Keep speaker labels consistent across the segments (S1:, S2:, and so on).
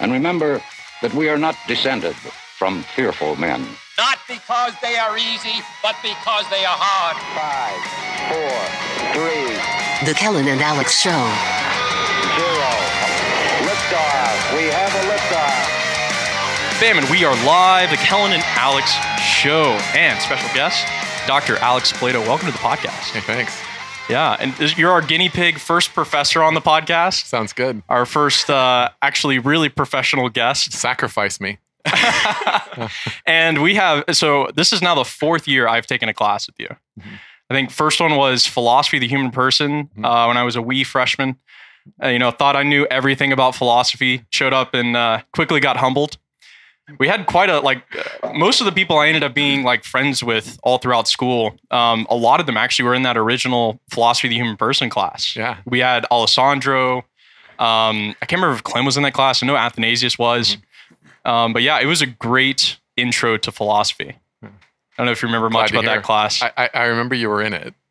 S1: And remember that we are not descended from fearful men.
S2: Not because they are easy, but because they are hard.
S3: Five, four, three,
S4: The Kellen and Alex Show.
S3: zero. Liftoff. We have a liftoff.
S5: Bam, and we are live, the Kellen and Alex show, and special guest, Dr. Alex Plato. Welcome to the podcast.
S6: Hey, thanks.
S5: Yeah, and you're our guinea pig first professor on the podcast,
S6: Sounds good.
S5: our first uh, actually really professional guest.
S6: Sacrifice me.
S5: And we have, so this is now the fourth year I've taken a class with you. I think first one was philosophy of the human person uh, when I was a wee freshman. Uh, you know, thought I knew everything about philosophy, showed up and uh, quickly got humbled. We had quite a, like, most of the people I ended up being like friends with all throughout school, um, a lot of them actually were in that original philosophy of the human person class.
S6: Yeah.
S5: We had Alessandro. Um, I can't remember if Clem was in that class. I know Athanasius was. Um, but yeah, it was a great intro to philosophy. I don't know if you remember
S6: Glad
S5: much about
S6: hear.
S5: that class.
S6: I, I, I remember you were in it.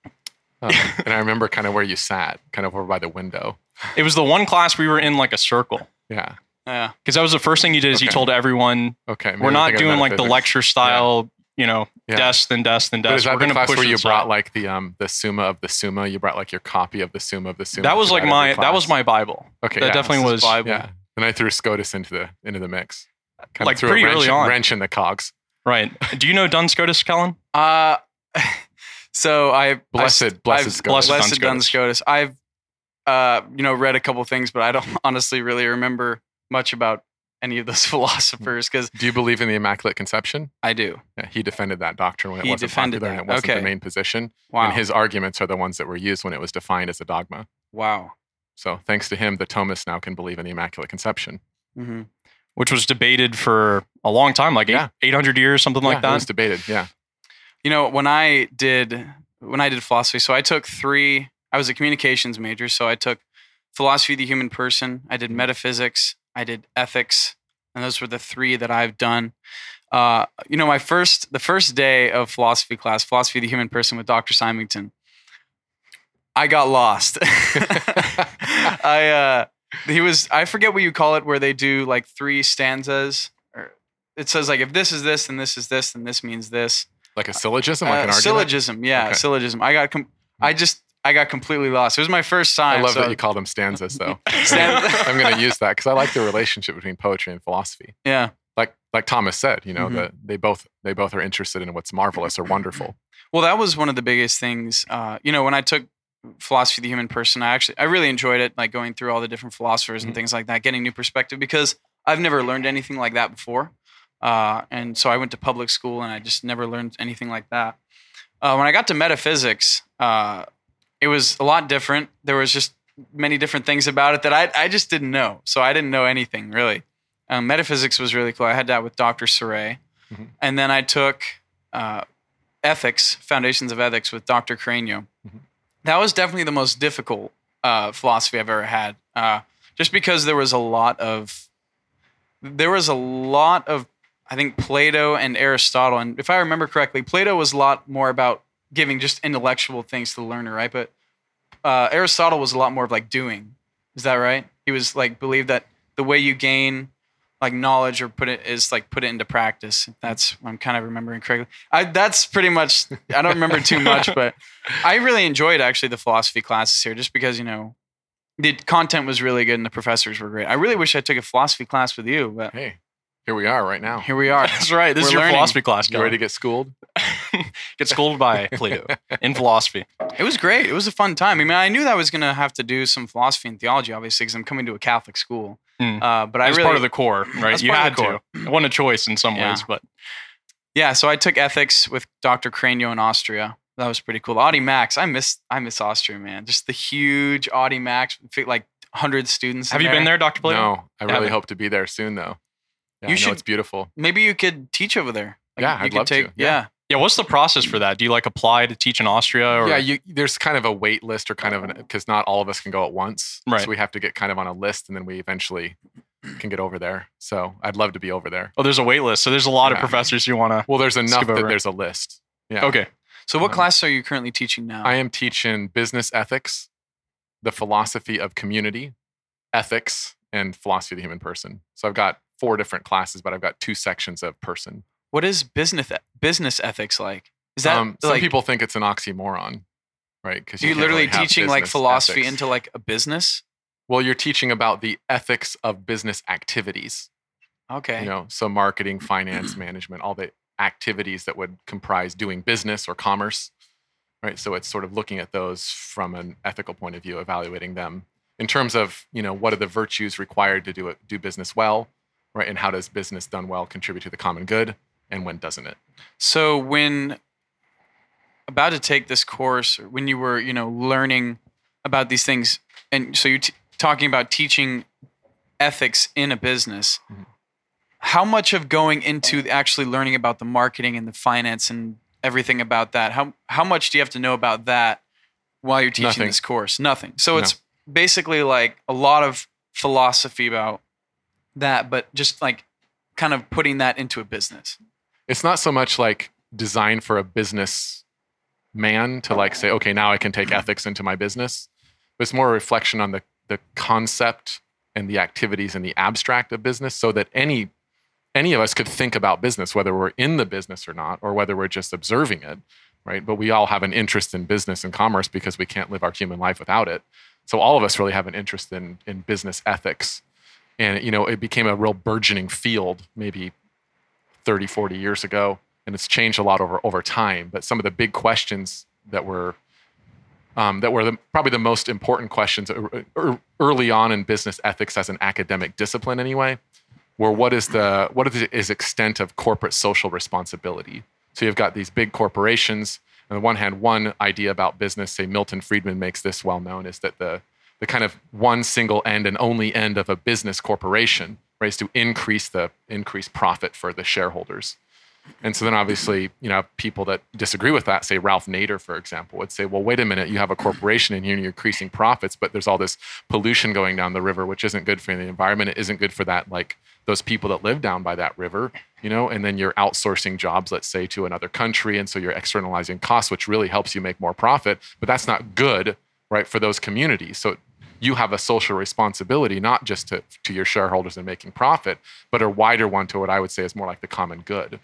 S6: Um, and I remember kind of where you sat, kind of over by the window.
S5: it was the one class we were in like a circle.
S6: Yeah.
S5: Yeah. Because that was the first thing you did is you told everyone
S6: Okay.
S5: we're not doing like the lecture style, you know,
S6: Yeah.
S5: desk then desk then
S6: But
S5: desk.
S6: is that
S5: we're
S6: the class
S5: push
S6: where you brought like the um the Summa of the Summa? You brought like your copy of the Summa of the Summa.
S5: that was like my that was my Bible.
S6: Okay.
S5: that
S6: yeah,
S5: definitely was
S6: Bible. Yeah. And I threw Scotus into the into the mix. Kind
S5: Like,
S6: threw
S5: pretty
S6: a wrench,
S5: early on.
S6: wrench in the cogs.
S5: right. Do you know Duns Scotus, Kellen?
S7: Uh, so I
S6: Blessed-
S7: I've,
S6: blessed
S7: I've,
S6: Scotus.
S7: blessed Duns
S5: Duns
S7: Scotus. I've uh, you know read a couple things, but I don't honestly really remember much about any of those philosophers because
S6: Do you believe in the Immaculate Conception?
S7: I do.
S6: Yeah, he defended that doctrine when it
S7: He
S6: wasn't
S7: defended
S6: popular and it wasn't
S7: Okay.
S6: the main position.
S7: Wow.
S6: And his arguments are the ones that were used when it was defined as a dogma.
S7: wow.
S6: So thanks to him, the Thomists now can believe in the Immaculate Conception.
S7: hmm
S5: Which was debated for a long time, like
S6: Yeah.
S5: eight, 800 years, something like
S6: that It was debated. Yeah.
S7: You know when I did when I did philosophy, so I took three. I was a communications major, so I took philosophy of the human person. I did metaphysics. I did ethics, and those were the three that I've done. Uh, you know, my first the first day of philosophy class, philosophy of the human person with Dr. Symington. I got lost. I uh, he was I forget what you call it, where they do like three stanzas. Or it says like if this is this, then this is this, then this means this.
S6: Like a syllogism, like
S7: Uh,
S6: an argument.
S7: syllogism, yeah,
S6: Okay.
S7: syllogism. I got, com- I just, I got completely lost. It was my first time.
S6: I love
S7: so-
S6: that you call them stanzas, though. I'm going to use that because I like the relationship between poetry and philosophy.
S7: yeah.
S6: Like like Thomas said, you know,
S7: Mhm.
S6: that they both they both are interested in what's marvelous or wonderful.
S7: Well, that was one of the biggest things. Uh, you know, when I took philosophy of the human person, I actually, I really enjoyed it, like going through all the different philosophers and
S6: Mhm.
S7: things like that, getting new perspective because I've never learned anything like that before. Uh, and so I went to public school and I just never learned anything like that. Uh, when I got to metaphysics, uh, it was a lot different. There was just many different things about it that I, I just didn't know. So I didn't know anything really. Um, metaphysics was really cool. I had that with Dr. Saray.
S6: Mhm.
S7: And then I took uh, ethics, foundations of ethics with Dr. Cranio.
S6: Mhm.
S7: That was definitely the most difficult uh, philosophy I've ever had. Uh, just because there was a lot of, there was a lot of, I think Plato and Aristotle, and if I remember correctly, Plato was a lot more about giving just intellectual things to the learner, right? But uh, Aristotle was a lot more of like doing. Is that right? He was like believed that the way you gain like knowledge or put it is like put it into practice. That's I'm kind of remembering correctly. I that's pretty much I don't remember too much, but I really enjoyed actually the philosophy classes here just because you know the content was really good and the professors were great. I really wish I took a philosophy class with you, but
S6: Hey, here we are right now.
S7: here we are.
S5: That's right. This
S7: We're
S5: is your
S7: learning.
S5: philosophy class.
S6: You ready to get schooled?
S5: Get schooled by Plato in philosophy.
S7: It was great. It was a fun time. I mean, I knew that I was going to have to do some philosophy and theology, obviously, because I'm coming to a Catholic school.
S5: Hmm.
S7: Uh, but I
S5: was
S7: really,
S5: part of the core, right? You had
S7: of the core.
S5: to. It wasn't a choice in some
S7: Yeah.
S5: ways, but
S7: yeah. So I took ethics with Dr. Cranio in Austria. That was pretty cool. Audi Max. I miss I miss Austria, man. Just the huge Audi Max, like hundred students.
S5: have you been there, Dr. Plato?
S6: No, I really hope to be there soon, though. Yeah,
S7: You
S6: I know
S7: should-
S6: it's beautiful.
S7: Maybe you could teach over there. Like,
S6: Yeah,
S7: you
S6: I'd
S7: could
S6: love to. Yeah.
S7: Yeah.
S5: Yeah, what's the process for that? Do you like apply to teach in Austria? Or?
S6: Yeah, you, there's kind of a wait list or kind of because not all of us can go at once.
S5: Right.
S6: So we have to get kind of on a list and then we eventually can get over there. So I'd love to be over there.
S5: oh, there's a wait list. So there's a lot of professors you want to.
S6: Well, there's enough
S5: Skip
S6: that there's a list. Yeah.
S5: Okay.
S7: So what
S6: Um,
S7: class are you currently teaching now?
S6: I am teaching business ethics, the philosophy of community, ethics, and philosophy of the human person. So I've got four different classes, but I've got two sections of person.
S7: What is business business ethics like? Is that
S6: um, some
S7: like
S6: people think it's an oxymoron, right? Because
S7: you are literally teaching like philosophy into like a business?
S6: Well, you're teaching about the ethics of business activities.
S7: Okay.
S6: You know, so marketing, finance, management, all the activities that would comprise doing business or commerce, right? So it's sort of looking at those from an ethical point of view, evaluating them in terms of you know what are the virtues required to do it, do business well, right? And how does business done well contribute to the common good, and when doesn't it?
S7: So when about to take this course, when you were, you know, learning about these things, and so you're t- talking about teaching ethics in a business.
S6: Mhm.
S7: How much of going into actually learning about the marketing and the finance and everything about that? How how much do you have to know about that while you're teaching
S6: Nothing.
S7: this course? Nothing. So
S6: No.
S7: it's basically like a lot of philosophy about that, but just like kind of putting that into a business.
S6: it's not so much like designed for a business man to like say, okay, now I can take mm-hmm. ethics into my business. But it's more a reflection on the the concept and the activities and the abstract of business, so that any any of us could think about business, whether we're in the business or not, or whether we're just observing it, right? But we all have an interest in business and commerce because we can't live our human life without it. So all of us really have an interest in in business ethics. And you know, it became a real burgeoning field maybe 30, 40 years ago. And it's changed a lot over, over time. But some of the big questions that were um, that were the, probably the most important questions ear- ear- early on in business ethics as an academic discipline, anyway, were what is the what is, is extent of corporate social responsibility? So you've got these big corporations. On the one hand, one idea about business, say Milton Friedman makes this well known, is that the the kind of one single end and only end of a business corporation right, is to increase the increase profit for the shareholders. And so then obviously, you know, people that disagree with that, say Ralph Nader, for example, would say, well, wait a minute, you have a corporation in here and you're increasing profits, but there's all this pollution going down the river, which isn't good for the environment. It isn't good for that, like those people that live down by that river, you know, and then you're outsourcing jobs, let's say, to another country. And so you're externalizing costs, which really helps you make more profit, but that's not good, right, for those communities. So you have a social responsibility, not just to, to your shareholders and making profit, but a wider one to what I would say is more like the common good.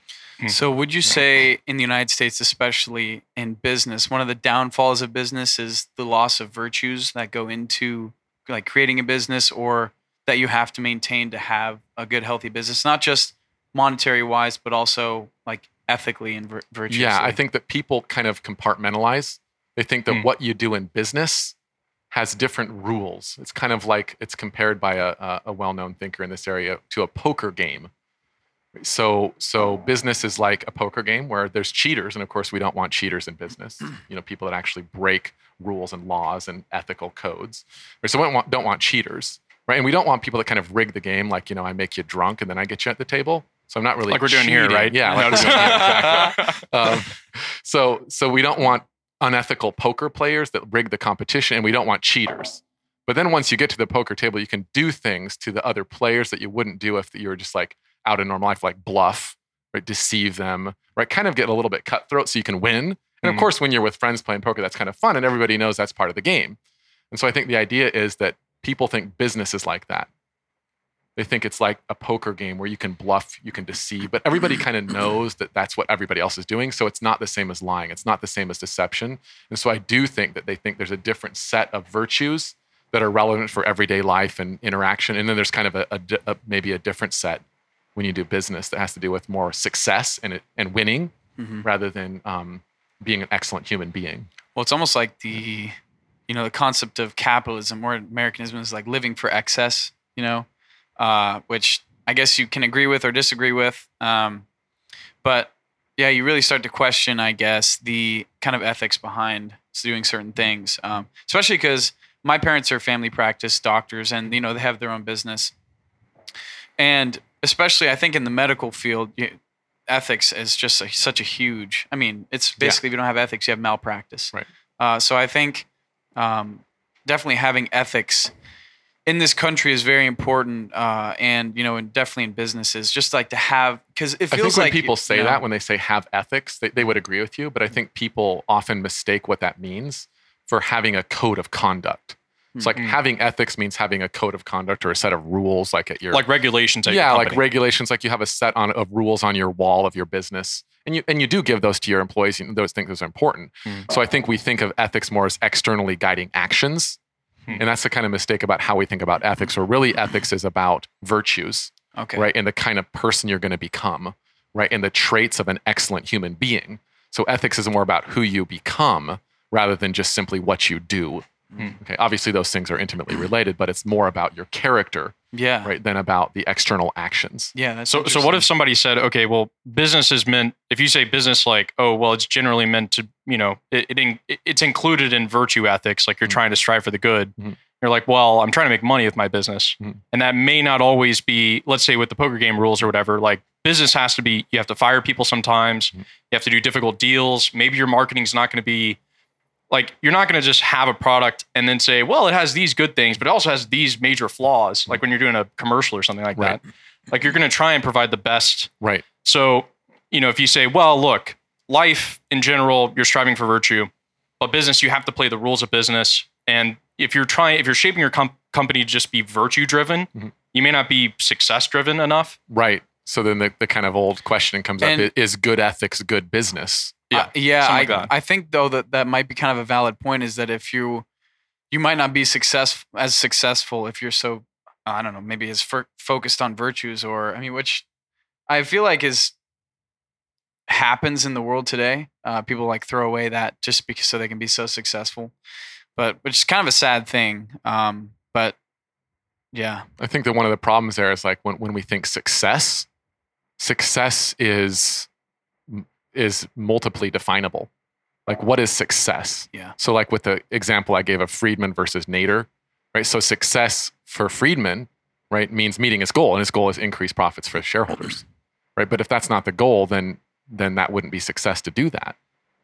S7: So, would you say in the United States, especially in business, one of the downfalls of business is the loss of virtues that go into like creating a business or that you have to maintain to have a good, healthy business, not just monetary wise, but also like ethically and vir- virtuously?
S6: Yeah, I think that people kind of compartmentalize. They think that
S5: Hmm.
S6: what you do in business has different rules. It's kind of like it's compared by a, a, a well-known thinker in this area to a poker game. So, so business is like a poker game where there's cheaters, and of course, we don't want cheaters in business. You know, people that actually break rules and laws and ethical codes. So, we don't want, don't want cheaters, right? And we don't want people that kind of rig the game, like you know, I make you drunk and then I get you at the table. So I'm not really
S5: Like we're doing here, right?
S6: Yeah, like we're doing here, exactly um, so so we don't want unethical poker players that rig the competition and we don't want cheaters. But then once you get to the poker table you can do things to the other players that you wouldn't do if you were just like out in normal life like bluff right deceive them right kind of get a little bit cutthroat so you can win. And of
S5: Mhm.
S6: course when you're with friends playing poker that's kind of fun and everybody knows that's part of the game. And so i think the idea is that people think business is like that they think it's like a poker game where you can bluff, you can deceive, but everybody kind of knows that that's what everybody else is doing. So it's not the same as lying. It's not the same as deception. And so I do think that they think there's a different set of virtues that are relevant for everyday life and interaction. And then there's kind of a, a a- maybe a different set when you do business that has to do with more success and, it, and winning
S7: Mhm.
S6: rather than um, being an excellent human being.
S7: Well, it's almost like the, you know, the concept of capitalism or Americanism is like living for excess, you know, uh, which I guess you can agree with or disagree with. Um, but yeah, you really start to question, I guess, the kind of ethics behind doing certain things, um, especially because my parents are family practice doctors and, you know, they have their own business. And especially, I think in the medical field, you, ethics is just a, such a huge, I mean, it's basically if you don't have ethics, you have malpractice.
S6: Right.
S7: Uh, so I think um, definitely having ethics in this country is very important, uh, and you know, and definitely in businesses, just like to have because it
S6: I
S7: feels
S6: think when
S7: like
S6: people
S7: you
S6: say
S7: know,
S6: that, when they say have ethics, they, they would agree with you. But I think people often mistake what that means for having a code of conduct. It's like
S5: Mhm.
S6: having ethics means having a code of conduct or a set of rules, like at your
S5: like regulations. At
S6: yeah,
S5: your
S6: like regulations, like you have a set on of rules on your wall of your business, and you and you do give those to your employees. You know, those things are important.
S5: Mm.
S6: So I think we think of ethics more as externally guiding actions,
S5: Hmm.
S6: and that's the kind of mistake about how we think about ethics. Or really, ethics is about virtues,
S7: Okay.
S6: right, and the kind of person you're going to become, right, and the traits of an excellent human being. So ethics is more about who you become rather than just simply what you do.
S5: Hmm.
S6: Okay, obviously those things are intimately related, but it's more about your character,
S7: Yeah.
S6: right, than about the external actions.
S7: Yeah. That's
S5: So, so what if somebody said, okay, well, business is meant. If you say business, like, oh, well, it's generally meant to, you know, it, it in- it's included in virtue ethics, like you're
S6: Mhm.
S5: trying to strive for the good.
S6: Mhm.
S5: You're like, well, I'm trying to make money with my business,
S6: Mhm.
S5: and that may not always be. Let's say with the poker game rules or whatever, like business has to be. You have to fire people sometimes.
S6: Mhm.
S5: You have to do difficult deals. Maybe your marketing's not going to be. Like you're not going to just have a product and then say, well, it has these good things, but it also has these major flaws. Like when you're doing a commercial or something like
S6: Right.
S5: that. Like you're going to try and provide the best
S6: Right.
S5: so, you know, if you say, well, look, life in general, you're striving for virtue, but business, you have to play the rules of business. And if you're trying, if you're shaping your com- company to just be virtue driven,
S6: Mhm.
S5: you may not be success driven enough.
S6: Right. So then the, the kind of old question comes
S7: And-
S6: up: Is good ethics good business?
S7: Uh, yeah, I,
S5: like.
S7: I think though that that might be kind of a valid point is that if you you might not be success as successful if you're so I don't know maybe as fo- focused on virtues or I mean which I feel like is happens in the world today. Uh, people like throw away that just because so they can be so successful, but which is kind of a sad thing. Um, but yeah,
S6: I think that one of the problems there is like when, when we think success, success is is multiply definable. Like what is success?
S7: Yeah.
S6: So like with the example I gave of Friedman versus Nader, right? So success for Friedman, right, means meeting his goal, and his goal is increase profits for shareholders, right? But if that's not the goal, then then that wouldn't be success to do that.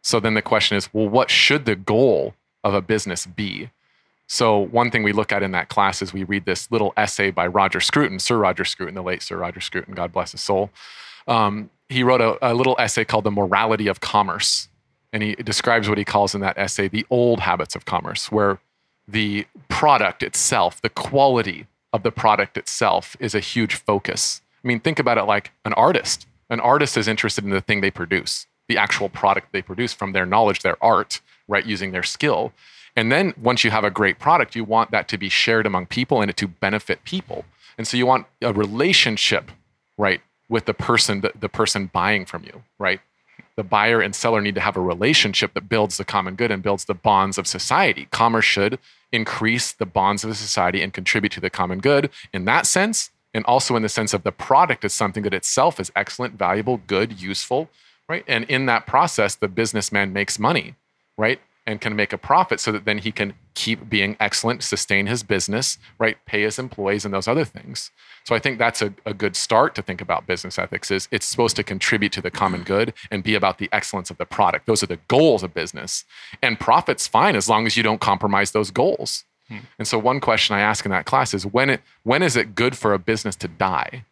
S6: So then the question is, well, what should the goal of a business be? So one thing we look at in that class is we read this little essay by Roger Scruton, Sir Roger Scruton, the late Sir Roger Scruton, God bless his soul. Um, he wrote a, a little essay called The Morality of Commerce. And he describes what he calls in that essay the old habits of commerce, where the product itself, the quality of the product itself is a huge focus. I mean, think about it like an artist. An artist is interested in the thing they produce, the actual product they produce from their knowledge, their art, right, using their skill. And then once you have a great product, you want that to be shared among people and it to benefit people. And so you want a relationship, right, with the person, the, the person buying from you, right? The buyer and seller need to have a relationship that builds the common good and builds the bonds of society. Commerce should increase the bonds of the society and contribute to the common good in that sense, and also in the sense of the product is something that itself is excellent, valuable, good, useful, right? And in that process, the businessman makes money, right? And can make a profit so that then he can keep being excellent, sustain his business, right? Pay his employees and those other things. So I think that's a, a good start to think about business ethics is it's supposed to contribute to the common good and be about the excellence of the product. Those are the goals of business. And profit's fine as long as you don't compromise those goals. Hmm. And so one question I ask in that class is when it when is it good for a business to die?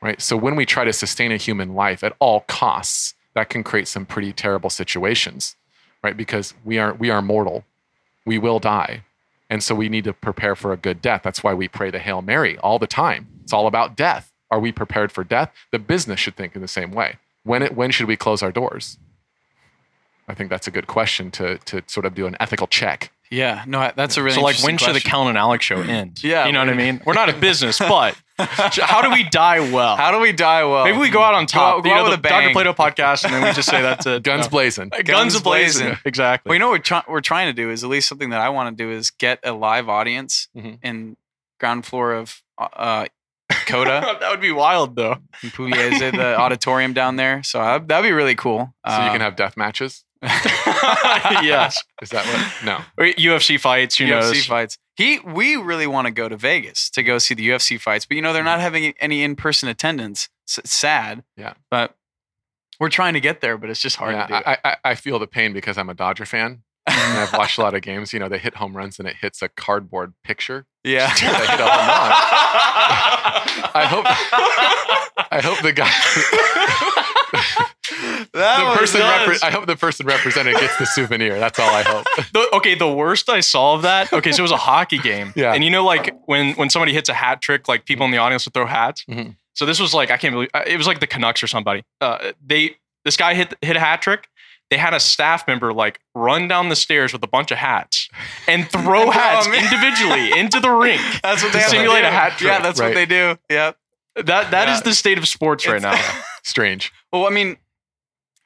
S6: Right? So when we try to sustain a human life at all costs, that can create some pretty terrible situations, right? Because we are we are mortal. We will die. And so we need to prepare for a good death. That's why we pray the Hail Mary all the time. It's all about death. Are we prepared for death? The business should think in the same way. When it, when should we close our doors? I think that's a good question to to sort of do an ethical check.
S7: Yeah, no, that's a really
S5: so, like, when should the Kellen and Alex show end?
S7: Yeah,
S5: You know what I mean? We're not a business, but how do we die well?
S7: How do we die well?
S5: Maybe we go out on top.
S7: Go, go
S5: you
S7: out with
S5: the
S7: a bang.
S5: Dr. Plato podcast, and then we just say that's it.
S6: Guns
S5: No.
S6: blazing.
S5: Guns,
S7: Guns
S5: blazing.
S7: blazing.
S5: Exactly.
S7: Well, you know what we're, try- we're trying to do is at least something that I want to do is get a live audience
S6: Mhm.
S7: in ground floor of uh, Coda
S5: that would be wild, though.
S7: in Pugliese, the auditorium down there. So uh, that'd be really cool.
S6: So you
S7: Uh,
S6: can have death matches.
S5: yes.
S6: Is that what? No.
S5: UFC fights,
S7: UFC
S5: knows?
S7: fights. He, we really want to go to Vegas to go see the UFC fights, but you know they're not mm. having any in-person attendance. It's sad.
S6: Yeah.
S7: but we're trying to get there, but it's just hard
S6: Yeah,
S7: to do.
S6: I, I, I feel the pain because I'm a Dodger fan. and I've watched a lot of games. You know, they hit home runs and it hits a cardboard picture.
S7: yeah,
S6: They hit a home run. I hope. I hope the guy.
S7: That
S6: the person repre- I hope the person represented gets the souvenir. That's all I hope.
S5: The, okay, the worst I saw of that. Okay, so it was a hockey game.
S6: Yeah.
S5: And you know, like when when somebody hits a hat trick, like people in the audience would throw hats.
S6: Mhm.
S5: So this was like I can't believe it was like the Canucks or somebody. Uh, they this guy hit hit a hat trick. They had a staff member like run down the stairs with a bunch of hats and throw
S7: And
S5: hats
S7: them in.
S5: individually into the rink.
S7: That's what they to
S5: simulate
S7: do.
S5: a hat trick.
S7: Yeah, that's
S6: Right.
S7: what they do. Yep.
S5: That that is
S7: Yeah.
S5: the state of sports right now.
S6: Strange.
S7: Well, I mean,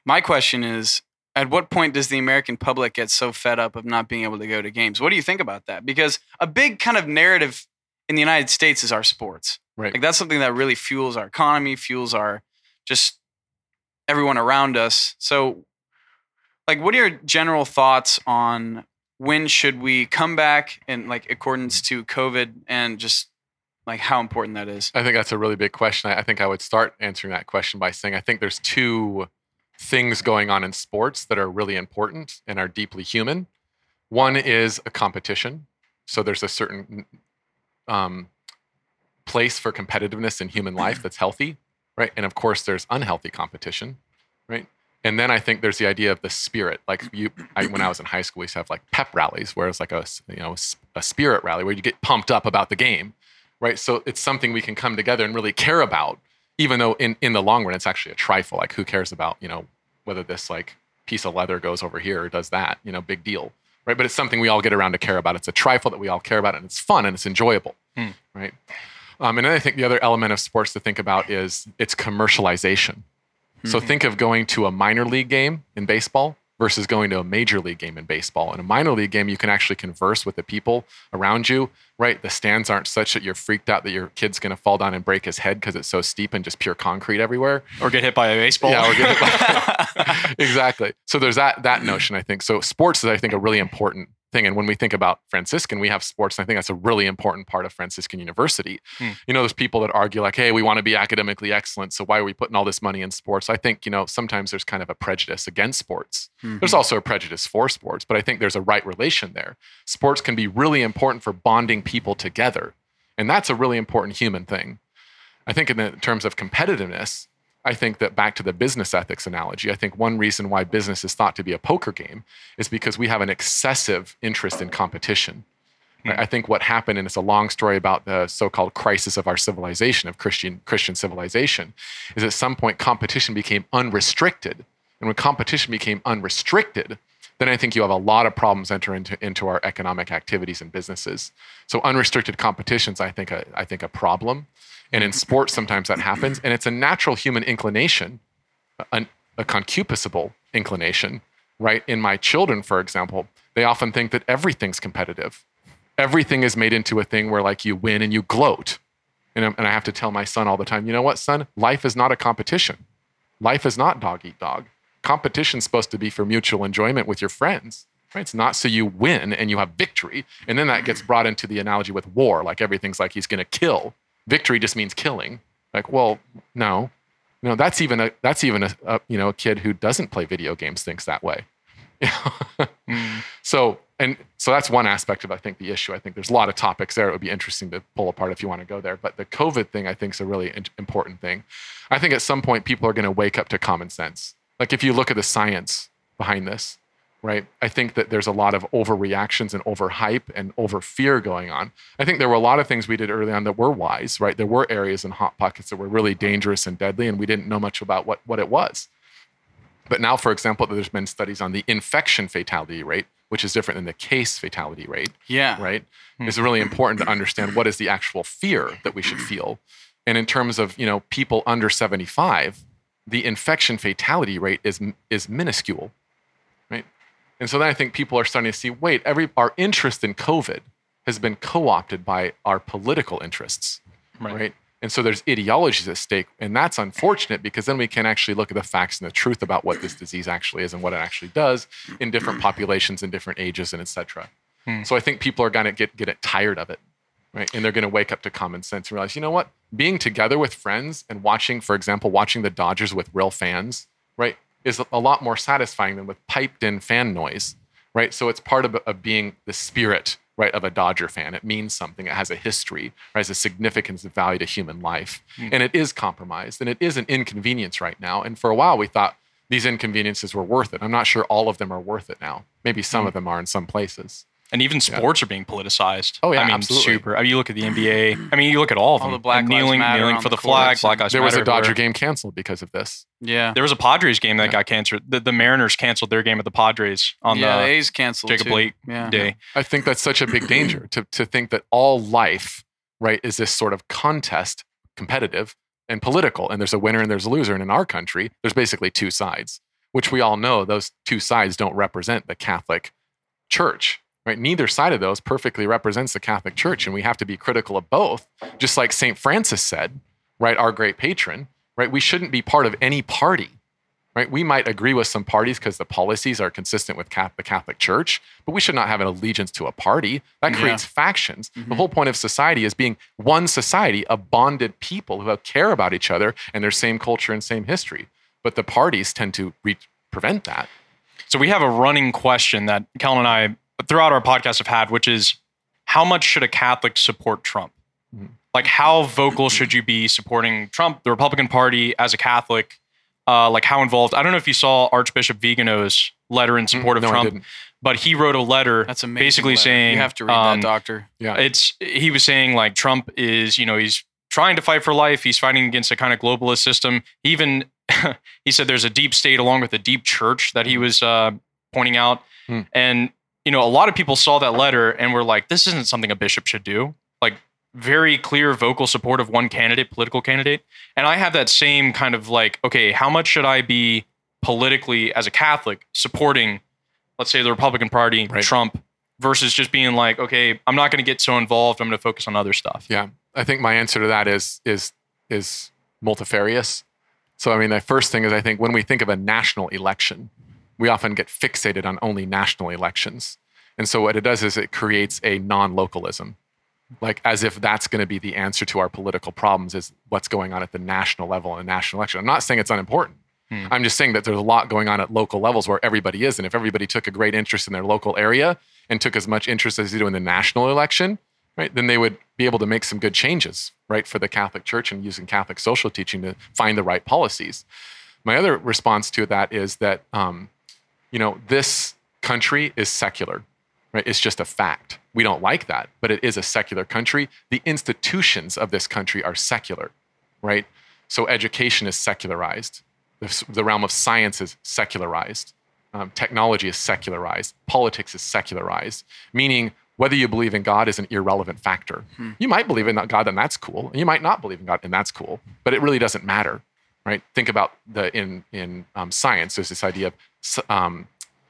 S7: my question is at what point does the American public get so fed up of not being able to go to games? What do you think about that? Because a big kind of narrative in the United States is our sports.
S6: Right.
S7: Like that's something that really fuels our economy, fuels our just everyone around us. So like what are your general thoughts on when should we come back in like accordance to COVID and just like how important that is?
S6: I think that's a really big question. I, I think I would start answering that question by saying I think there's two things going on in sports that are really important and are deeply human. One is a competition. So there's a certain um, place for competitiveness in human life that's healthy, right? And of course, there's unhealthy competition, right? And then I think there's the idea of the spirit. Like you, I, when I was in high school, we used to have like pep rallies, where it's like a you know a spirit rally where you get pumped up about the game, right? So it's something we can come together and really care about, even though in in the long run it's actually a trifle. Like who cares about you know whether this like piece of leather goes over here or does that? You know, big deal, right? But it's something we all get around to care about. It's a trifle that we all care about, and it's fun and it's enjoyable,
S5: Hmm.
S6: right? Um, and then I think the other element of sports to think about is its commercialization. So think of going to a minor league game in baseball versus going to a major league game in baseball. In a minor league game, you can actually converse with the people around you, right? The stands aren't such that you're freaked out that your kid's going to fall down and break his head because it's so steep and just pure concrete everywhere.
S5: or get hit by a baseball.
S6: Yeah, we're good. exactly. So there's that that notion, I think. So sports is, I think, a really important thing. And when we think about Franciscan, we have sports. And I think that's a really important part of Franciscan University.
S5: Hmm.
S6: You know, there's people that argue like, hey, we want to be academically excellent. So why are we putting all this money in sports? I think, you know, sometimes there's kind of a prejudice against sports. There's also a prejudice for sports, but I think there's a right relation there. Sports can be really important for bonding people together. And that's a really important human thing. I think in the terms of competitiveness, I think that back to the business ethics analogy, I think one reason why business is thought to be a poker game is because we have an excessive interest in competition. Right? Hmm. I think what happened, and it's a long story about the so-called crisis of our civilization, of Christian Christian civilization, is at some point competition became unrestricted. And when competition became unrestricted, then I think you have a lot of problems enter into, into our economic activities and businesses. So unrestricted competitions, I think, a, I think a problem. And in sports, sometimes that happens. And it's a natural human inclination, a, concupiscible inclination, right? In my children, for example, they often think that everything's competitive. Everything is made into a thing where like you win and you gloat. And, and I have to tell my son all the time, you know what, son? Life is not a competition. Life is not dog eat dog. Competition's supposed to be for mutual enjoyment with your friends. Right? It's not so you win and you have victory. And then that gets brought into the analogy with war, like everything's like he's gonna kill. Victory just means killing. Like, well, no. No, that's even a that's even a, a you know a kid who doesn't play video games thinks that way. Hmm. So and so that's one aspect of I think the issue. I think there's a lot of topics there. It would be interesting to pull apart if you want to go there. But the COVID thing I think is a really important thing. I think at some point people are going to wake up to common sense. Like if you look at the science behind this, right? I think that there's a lot of overreactions and overhype and over fear going on. I think there were a lot of things we did early on that were wise, right? There were areas and hot pockets that were really dangerous and deadly, and we didn't know much about what, what it was. But now, for example, there's been studies on the infection fatality rate, which is different than the case fatality rate,
S7: Yeah.
S6: right? Hmm. It's really important to understand what is the actual fear that we should feel. And in terms of, you know, people under 75, the infection fatality rate is is minuscule, right? And so then I think people are starting to see, wait, every our interest in COVID has been co-opted by our political interests,
S5: Right.
S6: right? And so there's ideologies at stake, and that's unfortunate because then we can actually look at the facts and the truth about what this disease actually is and what it actually does in different populations and different ages and et cetera. Hmm. So I think people are going to get get it tired of it, right? And they're going to wake up to common sense and realize, you know what? Being together with friends and watching, for example, watching the Dodgers with real fans, right, is a lot more satisfying than with piped in fan noise, right? So it's part of, of being the spirit, right, of a Dodger fan. It means something. It has a history, right? has a significance of value to human life, and it is compromised, and it is an inconvenience right now. And for a while, we thought these inconveniences were worth it. I'm not sure all of them are worth it now. Maybe some
S5: Mm.
S6: of them are in some places.
S5: And even sports are being politicized.
S6: Oh, yeah,
S5: I mean,
S6: absolutely.
S5: super. I mean, you look at the NBA. I mean, you look at all of
S7: All
S5: them.
S7: the Black
S5: And
S7: Lives
S5: kneeling, kneeling for
S7: the
S5: the flag. Black
S7: and-
S5: Lives
S6: There was a Dodger
S5: everywhere.
S6: game canceled because of this.
S7: Yeah.
S5: There was a Padres game that
S6: Yeah.
S5: got canceled. The, the Mariners canceled their game at the Padres on
S7: yeah, the
S5: the
S7: A's canceled
S5: Jacob
S7: too.
S5: Blake
S7: yeah.
S5: day.
S6: I think that's such a big danger to, to think that all life, right, is this sort of contest, competitive and political. And there's a winner and there's a loser. And in our country, there's basically two sides, which we all know those two sides don't represent the Catholic Church. Right? Neither side of those perfectly represents the Catholic Church. And we have to be critical of both. Just like St. Francis said, right, our great patron, right? We shouldn't be part of any party right? We might agree with some parties because the policies are consistent with the Catholic Church, but we should not have an allegiance to a party. That
S7: Yeah.
S6: creates factions. The mm-hmm. whole point of society is being one society of bonded people who care about each other and their same culture and same history. But the parties tend to re- prevent that.
S5: So we have a running question that Kellen and I throughout our podcast have had, which is how much should a Catholic support Trump?
S6: Mhm.
S5: Like how vocal should you be supporting Trump, the Republican Party as a Catholic? Uh, like how involved? I don't know if you saw Archbishop Vigano's letter in support of
S6: Mm, no, I
S5: Trump, but he wrote a letter
S7: That's amazing.
S5: basically
S7: letter.
S5: saying
S7: you have to read
S5: um,
S7: that, Doctor.
S6: Yeah.
S5: it's he was saying like Trump is, you know, he's trying to fight for life. He's fighting against a kind of globalist system. He even he said there's a deep state along with a deep church that he was uh, pointing out.
S6: Hmm.
S5: And you know, a lot of people saw that letter and were like, this isn't something a bishop should do. Like very clear vocal support of one candidate, political candidate. And I have that same kind of like, okay, how much should I be politically as a Catholic supporting, let's say the Republican Party,
S6: Right.
S5: Trump, versus just being like, okay, I'm not going to get so involved. I'm going to focus on other stuff.
S6: Yeah, I think my answer to that is is is multifarious. So I mean, the first thing is I think when we think of a national election, we often get fixated on only national elections, and so what it does is it creates a non-localism, like as if that's going to be the answer to our political problems is what's going on at the national level in a national election. I'm not saying it's unimportant.
S5: Hmm.
S6: I'm just saying that there's a lot going on at local levels where everybody is, and if everybody took a great interest in their local area and took as much interest as they do in the national election, right, then they would be able to make some good changes, right, for the Catholic Church and using Catholic social teaching to find the right policies. My other response to that is that, um, you know, this country is secular, right? It's just a fact. We don't like that, but it is a secular country. The institutions of this country are secular, right? So education is secularized. The, the realm of science is secularized. Um, technology is secularized. Politics is secularized, meaning whether you believe in God is an irrelevant factor. You might believe in God, and that's cool. You might not believe in God, and that's cool. But it really doesn't matter, right? Think about the in in um, science. There's this idea of um,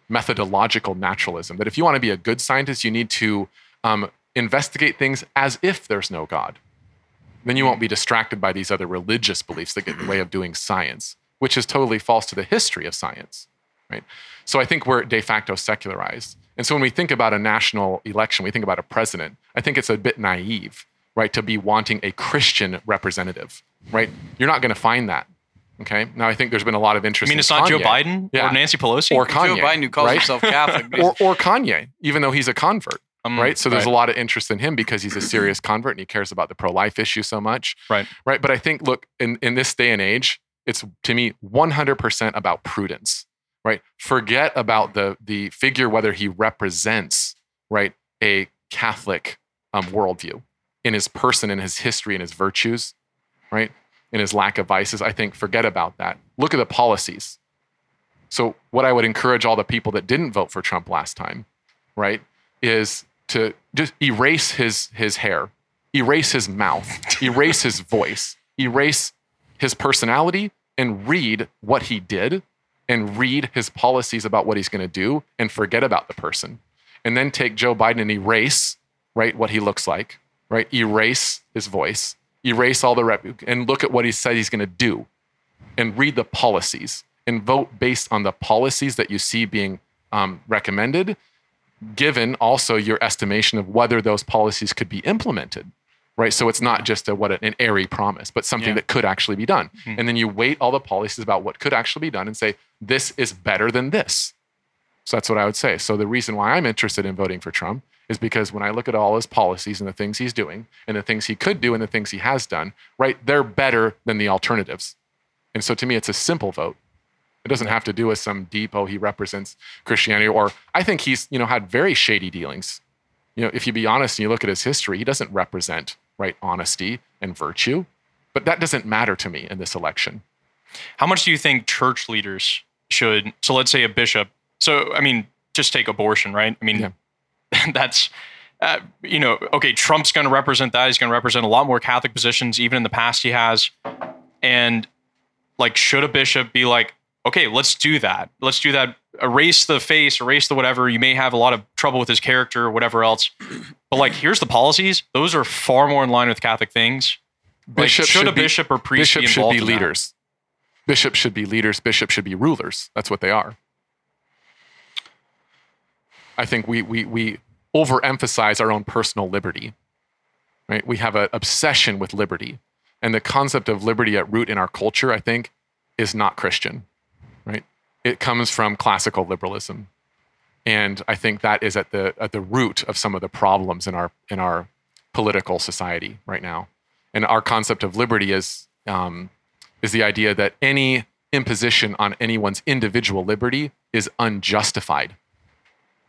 S6: methodological naturalism that if you want to be a good scientist, you need to um, investigate things as if there's no God. Then you won't be distracted by these other religious beliefs that get in the way of doing science, which is totally false to the history of science, right? So I think we're de facto secularized. And so when we think about a national election, we think about a president, I think it's a bit naive, right, to be wanting a Christian representative, right? You're not going to find that. Okay. Now I think there's been a lot of interest.
S5: I mean,
S6: in
S5: it's not Joe Biden
S6: Yeah.
S5: or Nancy Pelosi
S6: or Kanye,
S7: Joe Biden, who calls
S6: right?
S7: himself Catholic,
S6: or, or Kanye, even though he's a convert,
S5: Um,
S6: right? So there's
S5: right.
S6: a lot of interest in him because he's a serious convert and he cares about the pro-life issue so much,
S5: Right.
S6: right? But I think, look, in in this day and age, it's to me 100% about prudence, right? Forget about the the figure whether he represents right a Catholic um, worldview in his person, in his history, in his virtues, right? In his lack of vices. I think forget about that. Look at the policies. So what I would encourage all the people that didn't vote for Trump last time, right, is to just erase his his hair, erase his mouth, erase his voice, erase his personality and read what he did and read his policies about what he's going to do and forget about the person. And then take Joe Biden and erase, right, what he looks like, right? Erase his voice, erase all the rep and look at what he said he's going to do and read the policies and vote based on the policies that you see being um, recommended, given also your estimation of whether those policies could be implemented. Right. So it's not just a, what an airy promise, but something
S7: Yeah.
S6: that could actually be done. And then you weight all the policies about what could actually be done and say, this is better than this. So that's what I would say. So the reason why I'm interested in voting for Trump is because when I look at all his policies and the things he's doing and the things he could do and the things he has done, right, they're better than the alternatives. And so to me, it's a simple vote. It doesn't have to do with some deep, oh, he represents Christianity, or I think he's, you know, had very shady dealings. You know, if you be honest and you look at his history, he doesn't represent right honesty and virtue. But that doesn't matter to me in this election.
S5: How much do you think church leaders should? So let's say a bishop. So I mean, just take abortion, right? I mean,
S6: Yeah.
S5: that's uh, you know, okay. Trump's going to represent that. He's going to represent a lot more Catholic positions, even in the past he has. And like, should a bishop be like, okay, let's do that. Let's do that. Erase the face, erase the whatever. You may have a lot of trouble with his character or whatever else. But like, here's the policies. Those are far more in line with Catholic things. Like,
S6: Bishop
S5: should, a
S6: be-
S5: bishop or priest
S6: Bishops
S5: be
S6: should be
S5: in that?
S6: leaders. Bishops should be leaders. Bishops should be rulers. That's what they are. I think we we we overemphasize our own personal liberty. Right? We have an obsession with liberty. And the concept of liberty at root in our culture, I think, is not Christian. Right? It comes from classical liberalism. And I think that is at the at the root of some of the problems in our in our political society right now. And our concept of liberty is um, is the idea that any imposition on anyone's individual liberty is unjustified.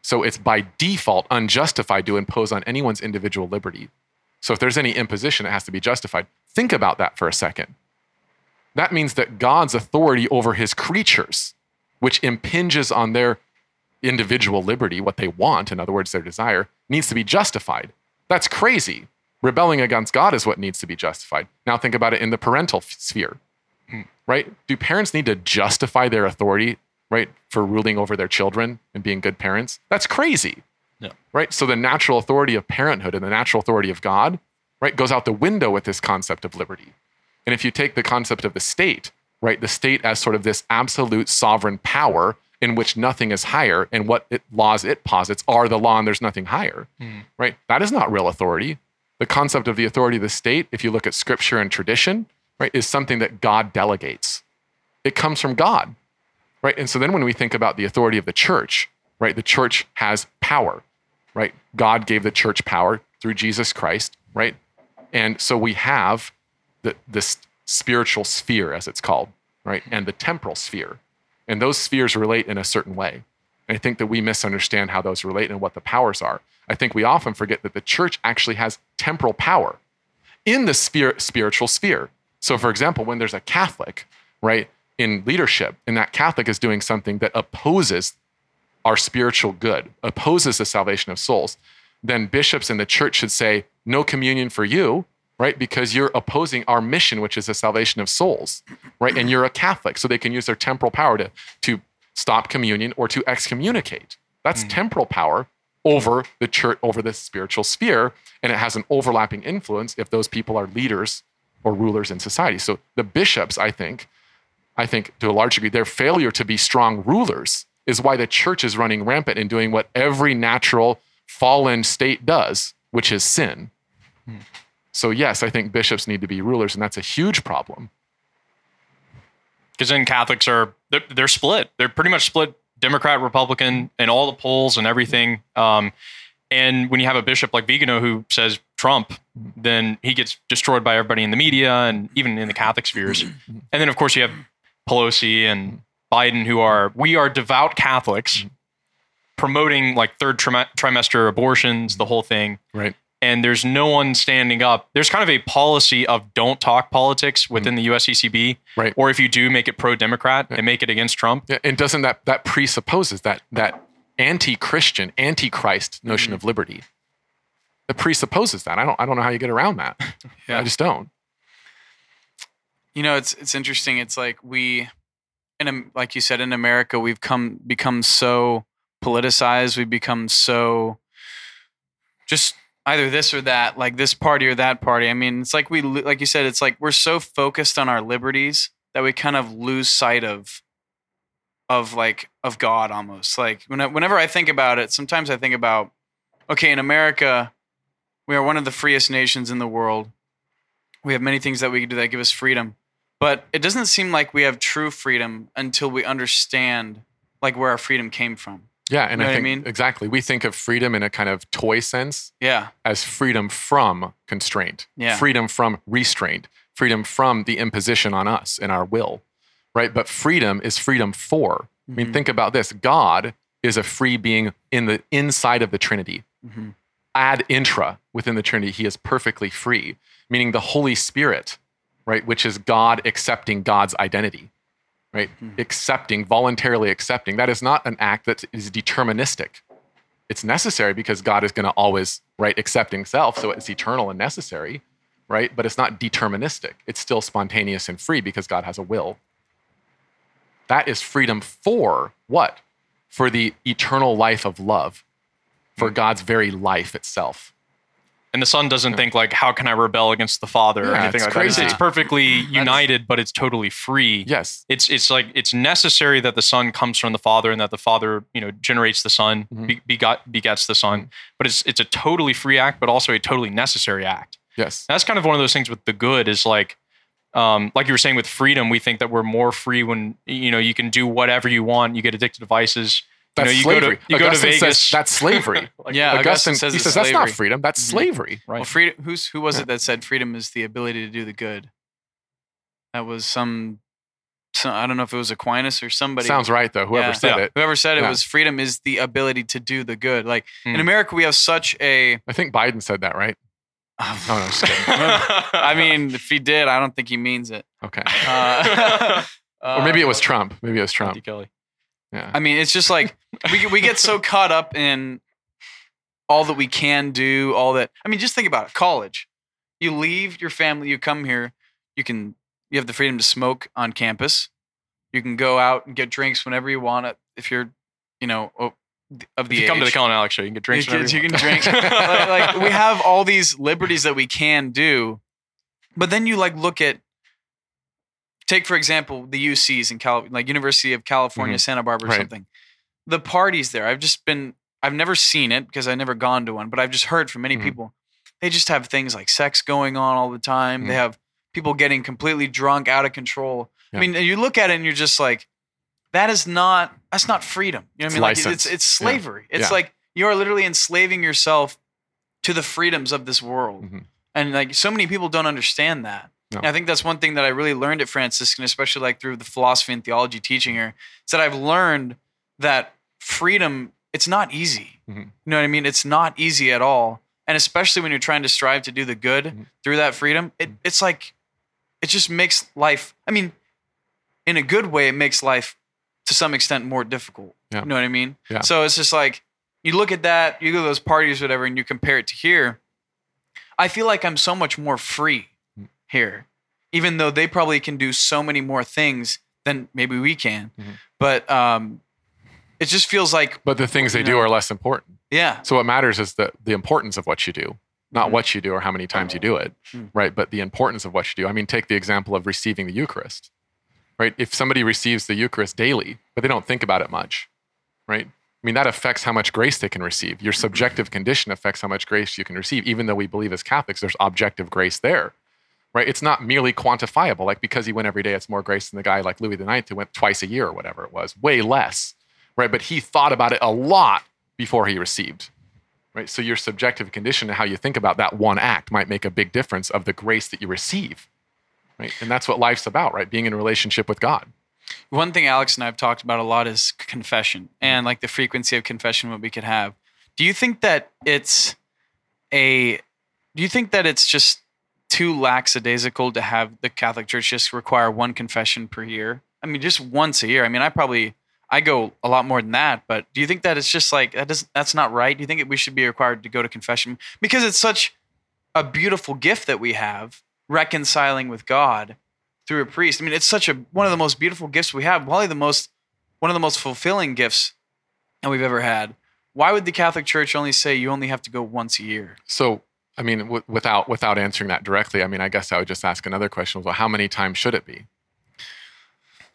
S6: So it's by default unjustified to impose on anyone's individual liberty. So if there's any imposition, it has to be justified. Think about that for a second. That means that God's authority over his creatures, which impinges on their individual liberty, what they want, in other words, their desire, needs to be justified. That's crazy. Rebelling against God is what needs to be justified. Now think about it in the parental sphere, hmm, right? Do parents need to justify their authority, right, for ruling over their children and being good parents? That's crazy.
S5: Yeah.
S6: Right? So the natural authority of parenthood and the natural authority of God, right, goes out the window with this concept of liberty. And if you take the concept of the state, right, the state as sort of this absolute sovereign power in which nothing is higher and what it, laws it posits are the law and there's nothing higher, hmm. right? That is not real authority. The concept of the authority of the state, if you look at scripture and tradition, right, is something that God delegates. It comes from God, right? And so then when we think about the authority of the church, right, the church has power, right? God gave the church power through Jesus Christ, right? And so we have the, this spiritual sphere, as it's called, right? And the temporal sphere. And those spheres relate in a certain way. And I think that we misunderstand how those relate and what the powers are. I think we often forget that the church actually has temporal power in the spir- spiritual sphere. So, for example, when there's a Catholic, right, in leadership, and that Catholic is doing something that opposes our spiritual good, opposes the salvation of souls, then bishops in the church should say, no communion for you, right? Because you're opposing our mission, which is the salvation of souls, right? And you're a Catholic, so they can use their temporal power to, to stop communion or to excommunicate. That's mm. temporal power over the church, over the spiritual sphere, and it has an overlapping influence if those people are leaders or rulers in society. So the bishops, I think, I think to a large degree, their failure to be strong rulers is why the church is running rampant and doing what every natural fallen state does, which is sin. So, yes, I think bishops need to be rulers, and that's a huge problem.
S5: because then Catholics are they're, they're split. They're pretty much split Democrat, Republican, in all the polls and everything. Um, and when you have a bishop like Vigano who says Trump, then he gets destroyed by everybody in the media and even in the Catholic spheres. And then of course you have Pelosi and Biden who are we are devout Catholics mm-hmm. promoting like third trim- trimester abortions, the whole thing
S6: Right.
S5: and there's no one standing up. There's kind of a policy of don't talk politics mm-hmm. within the USCCB,
S6: Right.
S5: Or if you do, make it pro-Democrat and make it against Trump.
S6: Yeah, and doesn't that that presupposes that that anti-Christian, anti-Christ notion mm-hmm. of liberty? It presupposes that. I don't I don't know how you get around that.
S7: Yeah.
S6: I just don't.
S7: You know, it's it's interesting. It's like we, in like you said, in America, we've come become so politicized. We've become so just either this or that, like this party or that party. I mean, it's like we, like you said, it's like we're so focused on our liberties that we kind of lose sight of, of like of God almost. Like whenever I think about it, sometimes I think about, okay, in America, we are one of the freest nations in the world. We have many things that we can do that give us freedom but it doesn't seem like we have true freedom until we understand like where our freedom came from
S6: Yeah, and
S7: know
S6: I
S7: what I
S6: think
S7: mean?
S6: exactly. We think of freedom in a kind of toy sense
S7: yeah
S6: as freedom from constraint,
S7: Yeah.
S6: freedom from restraint, freedom from the imposition on us and our will. right? But freedom is freedom for. I
S7: Mm-hmm.
S6: mean, think about this God is a free being in the inside of the Trinity.
S7: Mm-hmm.
S6: Ad intra within the Trinity, he is perfectly free, meaning the Holy Spirit, right, which is God accepting God's identity, right?
S7: Mm-hmm.
S6: Accepting, voluntarily accepting. That is not an act that is deterministic. It's necessary because God is going to always, right, accept himself. So it's eternal and necessary, right? But it's not deterministic. It's still spontaneous and free because God has a will. That is freedom for what? For the eternal life of love, for God's very life itself.
S5: And the son doesn't think like, how can I rebel against the father or
S6: Yeah,
S5: anything
S6: it's
S5: like that. It's,
S6: crazy.
S5: it's perfectly united, but it's totally free.
S6: Yes.
S5: It's it's like it's necessary that the son comes from the father and that the father you know generates the son,
S6: Mm-hmm.
S5: be, begot, begets the son. But it's it's a totally free act, but also a totally necessary act.
S6: Yes.
S5: That's kind of one of those things with the good is like, um, like you were saying with freedom, we think that we're more free when you know you can do whatever you want. You get addicted to vices.
S6: That's
S5: you know, you
S6: slavery.
S5: Go to, you go to Vegas.
S6: says that's slavery.
S7: yeah,
S6: Augustine,
S7: Augustine says
S6: he
S7: it's
S6: says that's not freedom. That's slavery.
S5: right.
S7: Well, freedom. Who's who was it that said freedom is the ability to do the good? That was some. some I don't know if it was Aquinas or somebody.
S6: Sounds right though. Whoever
S7: Yeah.
S6: said
S5: Yeah.
S6: it.
S7: Whoever said it
S6: Yeah.
S7: was freedom is the ability to do the good. Like in
S5: Hmm.
S7: America, we have such a.
S6: I think Biden said that, right? Oh no, just kidding.
S7: I mean, if he did, I don't think he means it.
S6: Okay.
S7: Uh,
S6: or maybe it was
S7: uh,
S6: Trump. Maybe it was Trump.
S5: Kelly.
S6: Yeah.
S7: I mean, it's just like we get- we get so caught up in all that we can do, all that. I mean, just think about it. College. You leave your family, you come here, you can you have the freedom to smoke on campus. You can go out and get drinks whenever you want it if you're, you know, of the
S5: If you come to the
S7: age.
S5: Kellen Alex show, you can get drinks.
S7: You can, you can drink. like, like, we have all these liberties that we can do, but then you like look at, take for example the UCs in Cal, like University of California, Santa Barbara, or
S6: Right.
S7: something. The parties there, I've just been, I've never seen it because I've never gone to one, but I've just heard from many
S6: Mhm.
S7: people. They just have things like sex going on all the time. They
S6: Mhm.
S7: have people getting completely drunk, out of control.
S6: Yeah.
S7: I mean, you look at it and you're just like, that is not that's not freedom. You know what
S6: It's
S7: I mean? Like
S6: license.
S7: it's it's
S6: Yeah.
S7: slavery. It's
S6: Yeah.
S7: like you are literally enslaving yourself to the freedoms of this world.
S6: Mhm.
S7: And like so many people don't understand that.
S6: No.
S7: I think that's one thing that I really learned at Franciscan, especially like through the philosophy and theology teaching here, is that I've learned that freedom, it's not easy.
S6: Mhm.
S7: You know what I mean? It's not easy at all. And especially when you're trying to strive to do the good
S6: Mhm.
S7: through that freedom, it, it's like it just makes life, I mean, in a good way, it makes life to some extent more difficult.
S6: Yeah.
S7: You know what I mean?
S6: Yeah.
S7: So it's just like you look at that, you go to those parties, whatever, and you compare it to here. I feel like I'm so much more free. Here, even though they probably can do so many more things than maybe we can.
S6: Mhm.
S7: But um, it just feels like,
S6: But the things they
S7: You
S6: do are less important.
S7: yeah,
S6: So what matters is the the importance of what you do, not
S7: Mhm.
S6: what you do or how many times you do it,
S7: Mm.
S6: right? But the importance of what you do. I mean, take the example of receiving the Eucharist, right? If somebody receives the Eucharist daily, but they don't think about it much, right? I mean, that affects how much grace they can receive. Your subjective condition affects how much grace you can receive, even though we believe as Catholics there's objective grace there, right? It's not merely quantifiable. Like because he went every day, it's more grace than the guy like Louis IX who went twice a year or whatever it was, way less, right? But he thought about it a lot before he received, right? So your subjective condition and how you think about that one act might make a big difference of the grace that you receive, right? And that's what life's about, right? Being in a relationship with God.
S7: one thing Alex and I have talked about a lot is confession and like the frequency of confession, what we could have. Do you think that it's a, do you think that it's just too lackadaisical to have the Catholic Church just require one confession per year? I mean, just once a year. I mean, I probably, I go a lot more than that, but do you think that it's just like, that doesn't, that's not right? Do you think that we should be required to go to confession? Because it's such a beautiful gift that we have reconciling with God through a priest. I mean, it's such a one of the most beautiful gifts we have, probably the most one of the most fulfilling gifts that we've ever had. Why would the Catholic Church only say you only have to go once a year?
S6: So, I mean, w- without without answering that directly, I mean, I guess I would just ask another question: Well, how many times should it be?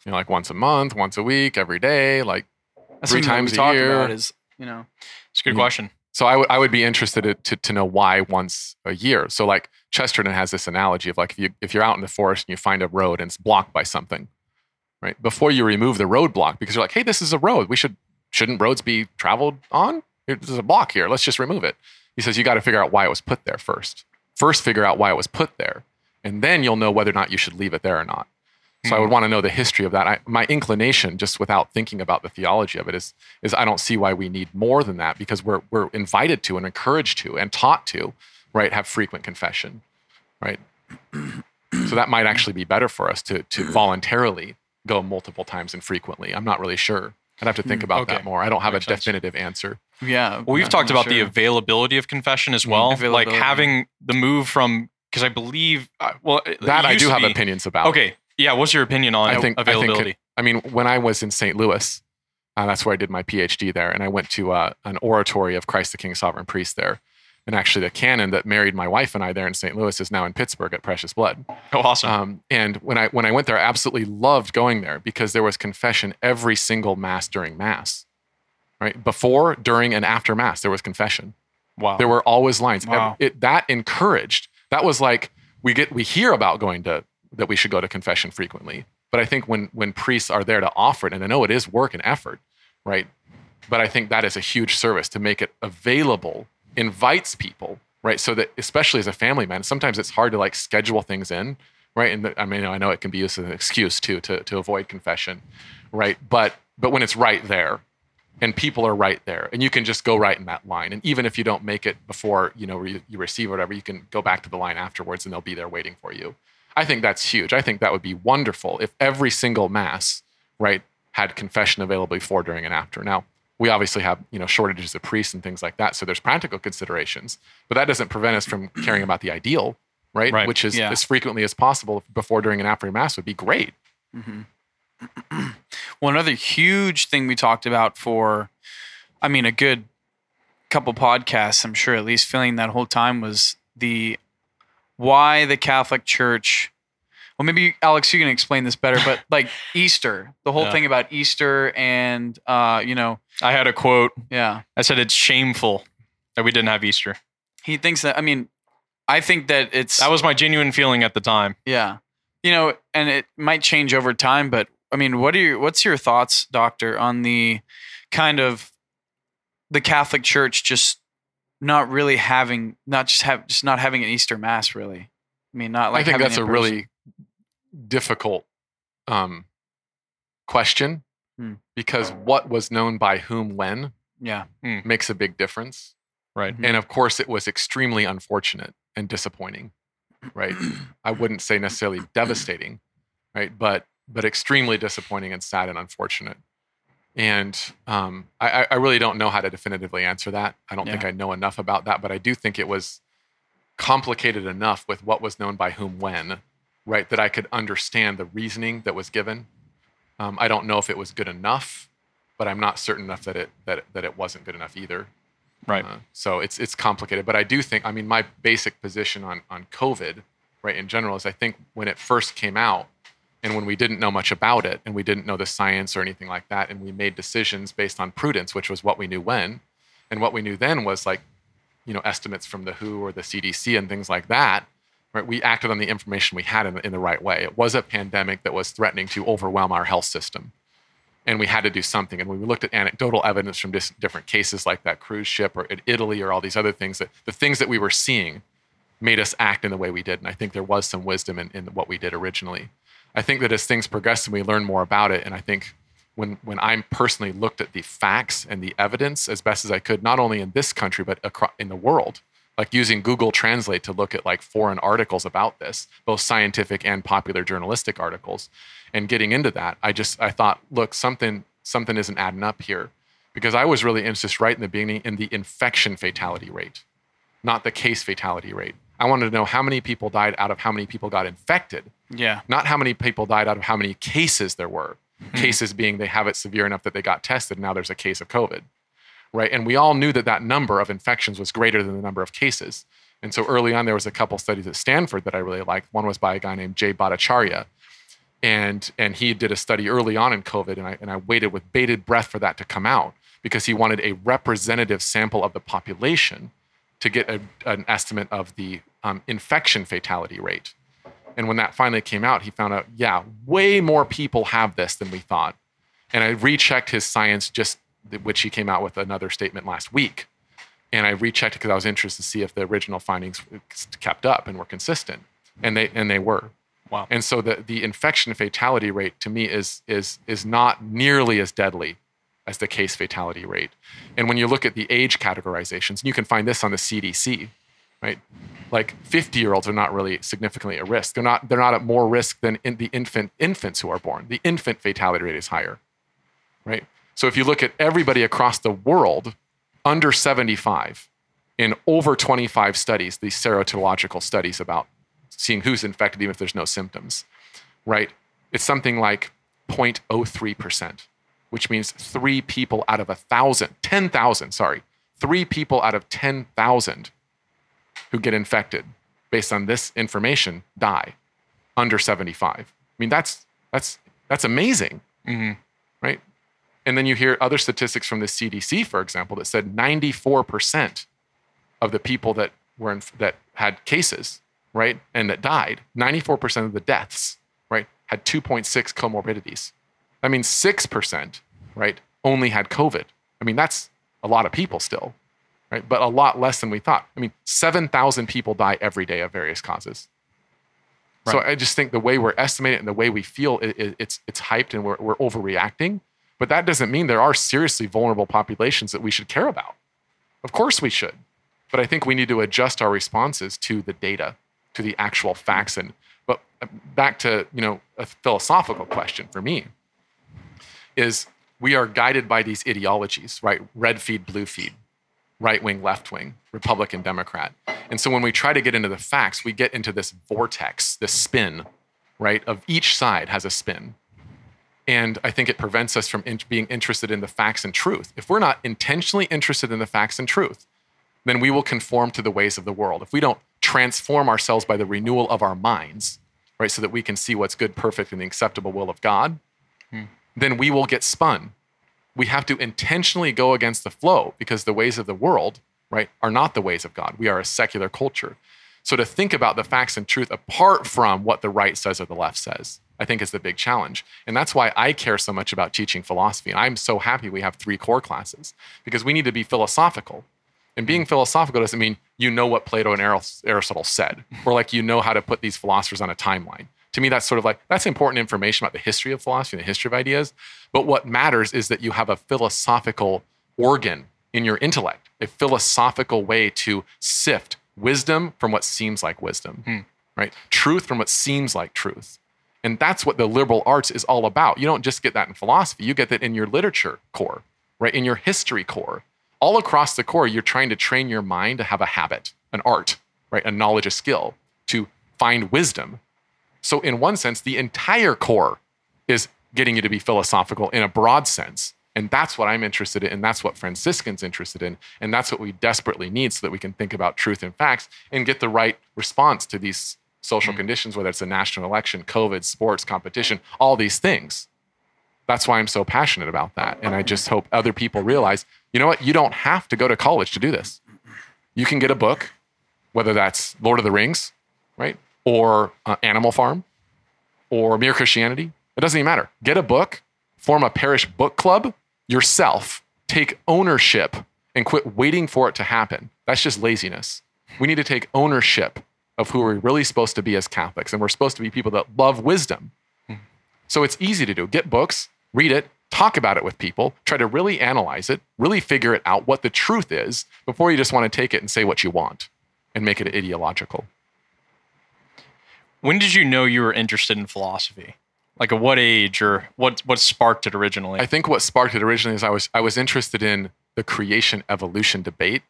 S6: You know, like once a month, once a week, every day, like
S7: That's
S6: Three times a year.
S7: about is you know
S5: It's a good question.
S6: So I would I would be interested to, to to know why once a year. So like Chesterton has this analogy of like if you if you're out in the forest and you find a road and it's blocked by something, right? Before you remove the roadblock, because you're like, hey, this is a road. We should shouldn't roads be traveled on? There's a block here. Let's just remove it. He says you got to figure out why it was put there first. First, figure out why it was put there, and then you'll know whether or not you should leave it there or not. So I would hmm. want to know the history of that. I, my inclination, just without thinking about the theology of it, is is I don't see why we need more than that because we're we're invited to and encouraged to and taught to, right, have frequent confession, right. so that might actually be better for us to to voluntarily go multiple times and frequently. I'm not really sure. I'd have to think about
S5: okay.
S6: that more. I don't have
S5: Makes
S6: a
S5: sense.
S6: definitive answer.
S7: Yeah.
S5: Well, we've
S7: I'm
S5: talked about the availability of confession as well, like having the move from because I believe uh, well
S6: That I do have
S5: be-
S6: opinions about.
S5: Okay, yeah. What's your opinion on
S6: I think I think it- I mean, when I was in St. Louis, uh, that's where I did my PhD there, and I went to uh, an oratory of Christ the King Sovereign Priest there. And actually, the canon that married my wife and I there in St. Louis is now in Pittsburgh at Precious Blood.
S5: oh, awesome.
S6: Um, and when I when I went there, I absolutely loved going there because there was confession every single mass during mass, right? Before, during, and after mass, there was confession.
S5: wow.
S6: There were always lines.
S7: Wow.
S6: It, that encouraged. That was like we get we hear about going to that we should go to confession frequently. But I think when when priests are there to offer it, and I know it is work and effort, right? But I think that is a huge service to make it available, invites people, right? So that especially as a family man, sometimes it's hard to like schedule things in, right? And the, I mean, I know it can be used as an excuse too to to avoid confession, right? But but when it's right there, and people are right there and you can just go right in that line and even if you don't make it before you know you, you receive whatever you can go back to the line afterwards and they'll be there waiting for you i think that's huge i think that would be wonderful if every single mass right had confession available before during and after now we obviously have you know shortages of priests and things like that so there's practical considerations but that doesn't prevent us from caring about the ideal right,
S5: Right.
S6: which is
S7: Yeah.
S6: as frequently as possible before during and after mass would be great mm-hmm.
S7: Well, another huge thing we talked about for, I mean, a good couple podcasts, I'm sure, at least feeling that whole time was the why the Catholic Church. Well, maybe Alex, you can explain this better, but like Easter, the whole
S5: Yeah.
S7: thing about Easter, and uh, you know,
S5: I had a quote.
S7: yeah,
S5: I said it's shameful that we didn't have Easter.
S7: he thinks that. I mean, I think that it's
S5: That was my genuine feeling at the time.
S7: Yeah. You know, and it might change over time, but I mean, what are your what's your thoughts, doctor, on the kind of the Catholic Church just not really having not just have just not having an Easter mass really? I mean, not like
S6: I think that's a
S7: person.
S6: really difficult um, question
S7: Hmm.
S6: because what was known by whom when
S7: yeah.
S6: makes a big difference.
S5: Right.
S6: And of course, it was extremely unfortunate and disappointing, right? I wouldn't say necessarily devastating, right? But but extremely disappointing and sad and unfortunate. And um, I, I- I really don't know how to definitively answer that. I don't think I know enough about that, but I do think it was complicated enough with what was known by whom when, right? That I could understand the reasoning that was given. Um, I don't know if it was good enough, but I'm not certain enough that it that that it wasn't good enough either.
S5: Right.
S6: Uh, so it's it's complicated, but I do think I mean my basic position on on COVID, right, in general is I think when it first came out, and when we didn't know much about it, and we didn't know the science or anything like that, and we made decisions based on prudence, which was what we knew when, and what we knew then was like, you know, estimates from the WHO or the CDC and things like that. Right, we acted on the information we had in, the- in the right way. It was a pandemic that was threatening to overwhelm our health system and we had to do something. And when we looked at anecdotal evidence from dis- different cases like that cruise ship or Italy or all these other things, that the things that we were seeing made us act in the way we did. And I think there was some wisdom in, in what we did originally. I think that as things progressed and we learned more about it, and I think when when I personally looked at the facts and the evidence as best as I could, not only in this country but across in the world, like using Google Translate to look at like foreign articles about this, both scientific and popular journalistic articles, and getting into that, I just I thought, look, something something isn't adding up here, because I was really interested right in the beginning in the infection fatality rate, not the case fatality rate. I wanted to know how many people died out of how many people got infected,
S7: Yeah.
S6: not how many people died out of how many cases there were. Hmm. Cases being they have it severe enough that they got tested. Now there's a case of COVID, right? And we all knew that that number of infections was greater than the number of cases. And so early on, there was a couple studies at Stanford that I really liked. One was by a guy named Jay Bhattacharya, and and he did a study early on in COVID, and I and I waited with bated breath for that to come out because he wanted a representative sample of the population to get a, an estimate of the um, infection fatality rate. And when that finally came out, he found out, yeah, way more people have this than we thought. And I rechecked his science, just which he came out with another statement last week. And I rechecked it because I was interested to see if the original findings kept up and were consistent, and they and they were.
S5: Wow.
S6: And so the the infection fatality rate to me is is is not nearly as deadly as the case fatality rate. And when you look at the age categorizations, and you can find this on the CDC, right? Like 50 year olds are not really significantly at risk. They're not they're not at more risk than in the infant infants who are born. The infant fatality rate is higher, right? So if you look at everybody across the world under 75 in over 25 studies, these serological studies about seeing who's infected even if there's no symptoms, right? It's something like 0.03%, which means three people out of a thousand, 10,000, sorry, three people out of 10,000 who get infected based on this information die under 75. I mean, that's, that's, that's amazing,
S5: hmm
S6: right? And then you hear other statistics from the CDC, for example, that said 94% of the people that were in, that had cases, right, and that died, 94% of the deaths, right, had 2.6 comorbidities. That means 6%, right, only had COVID. I mean, that's a lot of people still, right, but a lot less than we thought. I mean, 7,000 people die every day of various causes. So I just think the way we're estimating it and the way we feel, it, it- it's it's hyped and we're, we're overreacting. But that doesn't mean there are seriously vulnerable populations that we should care about. Of course we should. But I think we need to adjust our responses to the data, to the actual facts. And but uh, back to you know a philosophical question for me is we are guided by these ideologies, right? Red feed, blue feed, right wing, left wing, Republican, Democrat. And so when we try to get into the facts, we get into this vortex, this spin, right? Of each side has a spin. And I think it prevents us from in- being interested in the facts and truth. If we're not intentionally interested in the facts and truth, then we will conform to the ways of the world. If we don't transform ourselves by the renewal of our minds, right, so that we can see what's good, perfect, and the acceptable will of God, hmm. then we will get spun. We have to intentionally go against the flow because the ways of the world, right, are not the ways of God. We are a secular culture. So to think about the facts and truth apart from what the right says or the left says, I think is the big challenge. And that's why I care so much about teaching philosophy. And I'm so happy we have three core classes because we need to be philosophical. And being mm. philosophical doesn't mean you know what Plato and Aristotle said, or like you know how to put these philosophers on a timeline. To me, that's sort of like that's important information about the history of philosophy and the history of ideas. But what matters is that you have a philosophical organ in your intellect, a philosophical way to sift wisdom from what seems like wisdom, hmm. right? Truth from what seems like truth. And that's what the liberal arts is all about. You don't just get that in philosophy, you get that in your literature core, right? In your history core. All across the core, you're trying to train your mind to have a habit, an art, right? A knowledge, a skill to find wisdom. So, in one sense, the entire core is getting you to be philosophical in a broad sense. And that's what I'm interested in. And that's what Franciscans interested in. And that's what we desperately need so that we can think about truth and facts and get the right response to these social conditions, whether it's a national election, COVID, sports, competition, all these things. That's why I'm so passionate about that. And I just hope other people realize, you know what? You don't have to go to college to do this. You can get a book, whether that's Lord of the Rings, right? Or uh, Animal Farm or Mere Christianity. It doesn't even matter. Get a book, form a parish book club yourself, take ownership and quit waiting for it to happen. That's just laziness. We need to take ownership of who we're really supposed to be as Catholics. And we're supposed to be people that love wisdom. Hmm. So it's easy to do. Get books, read it, talk about it with people, try to really analyze it, really figure it out what the truth is before you just want to take it and say what you want and make it ideological.
S5: When did you know you were interested in philosophy? Like at what age or what what sparked it originally?
S6: I think what sparked it originally is I was I was interested in the creation evolution debate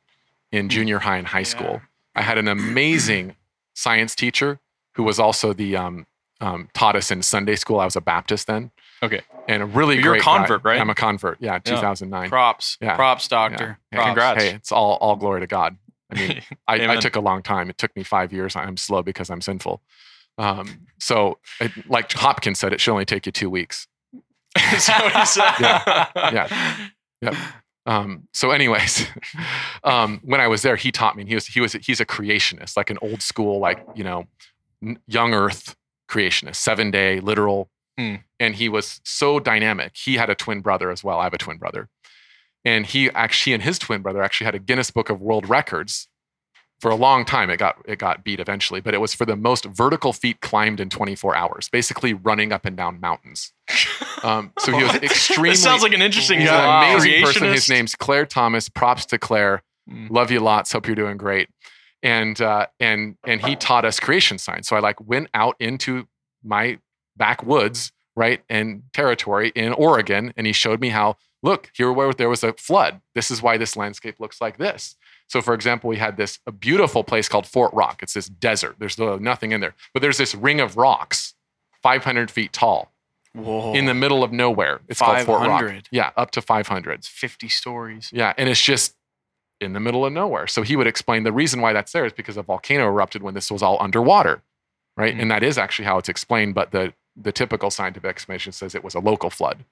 S6: in junior high and high school. I had an amazing science teacher who was also the um, um, taught us in Sunday school. I was a Baptist then,
S5: okay.
S6: and a really
S5: You're a
S6: great guy.
S5: convert, right?
S6: I'm a convert. Yeah, 2009.
S7: Props.
S6: Yeah.
S7: Props, doctor.
S6: Yeah.
S7: Props.
S5: Congrats.
S6: Hey, it's all all glory to God. I mean, I, I took a long time. It took me five years. I'm slow because I'm sinful. Um, so, it, like Hopkins said, it should only take you two weeks.
S5: Is that what he said?
S6: Yeah. Yeah. Yep. Um, so, anyways, um, when I was there, he taught me. And he was he was he's a creationist, like an old school, like you know, young Earth creationist, seven day literal.
S5: Hmm.
S6: And he was so dynamic. He had a twin brother as well. I have a twin brother, and he actually and his twin brother actually had a Guinness Book of World Records for a long time, it got it got beat eventually, but it was for the most vertical feet climbed in 24 hours, basically running up and down mountains. Um, so he was extremely.
S5: This sounds like an interesting
S6: He's
S5: guy.
S6: an amazing person. His name's Claire Thomas. Props to Claire.
S5: Mm.
S6: Love you lots. Hope you're doing great. And uh, and and he taught us creation science. So I like went out into my backwoods, right, and territory in Oregon, and he showed me how. Look, here where there was a flood. This is why this landscape looks like this. So, for example, we had this a beautiful place called Fort Rock. It's this desert. There's nothing in there, but there's this ring of rocks, 500 feet tall,
S7: Whoa.
S6: in the middle of nowhere. It's called Fort Rock. Yeah, up to 500.
S7: It's 50 stories.
S6: Yeah, and it's just in the middle of nowhere. So he would explain the reason why that's there is because a volcano erupted when this was all underwater, right?
S5: Mm.
S6: And that is actually how it's explained. But the the typical scientific explanation says it was a local flood.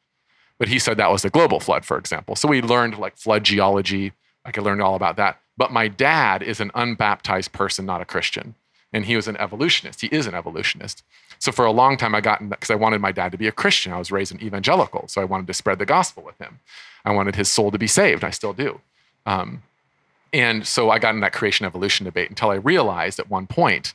S6: But he said that was a global flood, for example. So we learned like flood geology. Like I learned all about that. But my dad is an unbaptized person, not a Christian. And he was an evolutionist. He is an evolutionist. So for a long time, I got because I wanted my dad to be a Christian. I was raised an evangelical. So I wanted to spread the gospel with him. I wanted his soul to be saved. I still do. Um, and so I got in that creation evolution debate until I realized at one point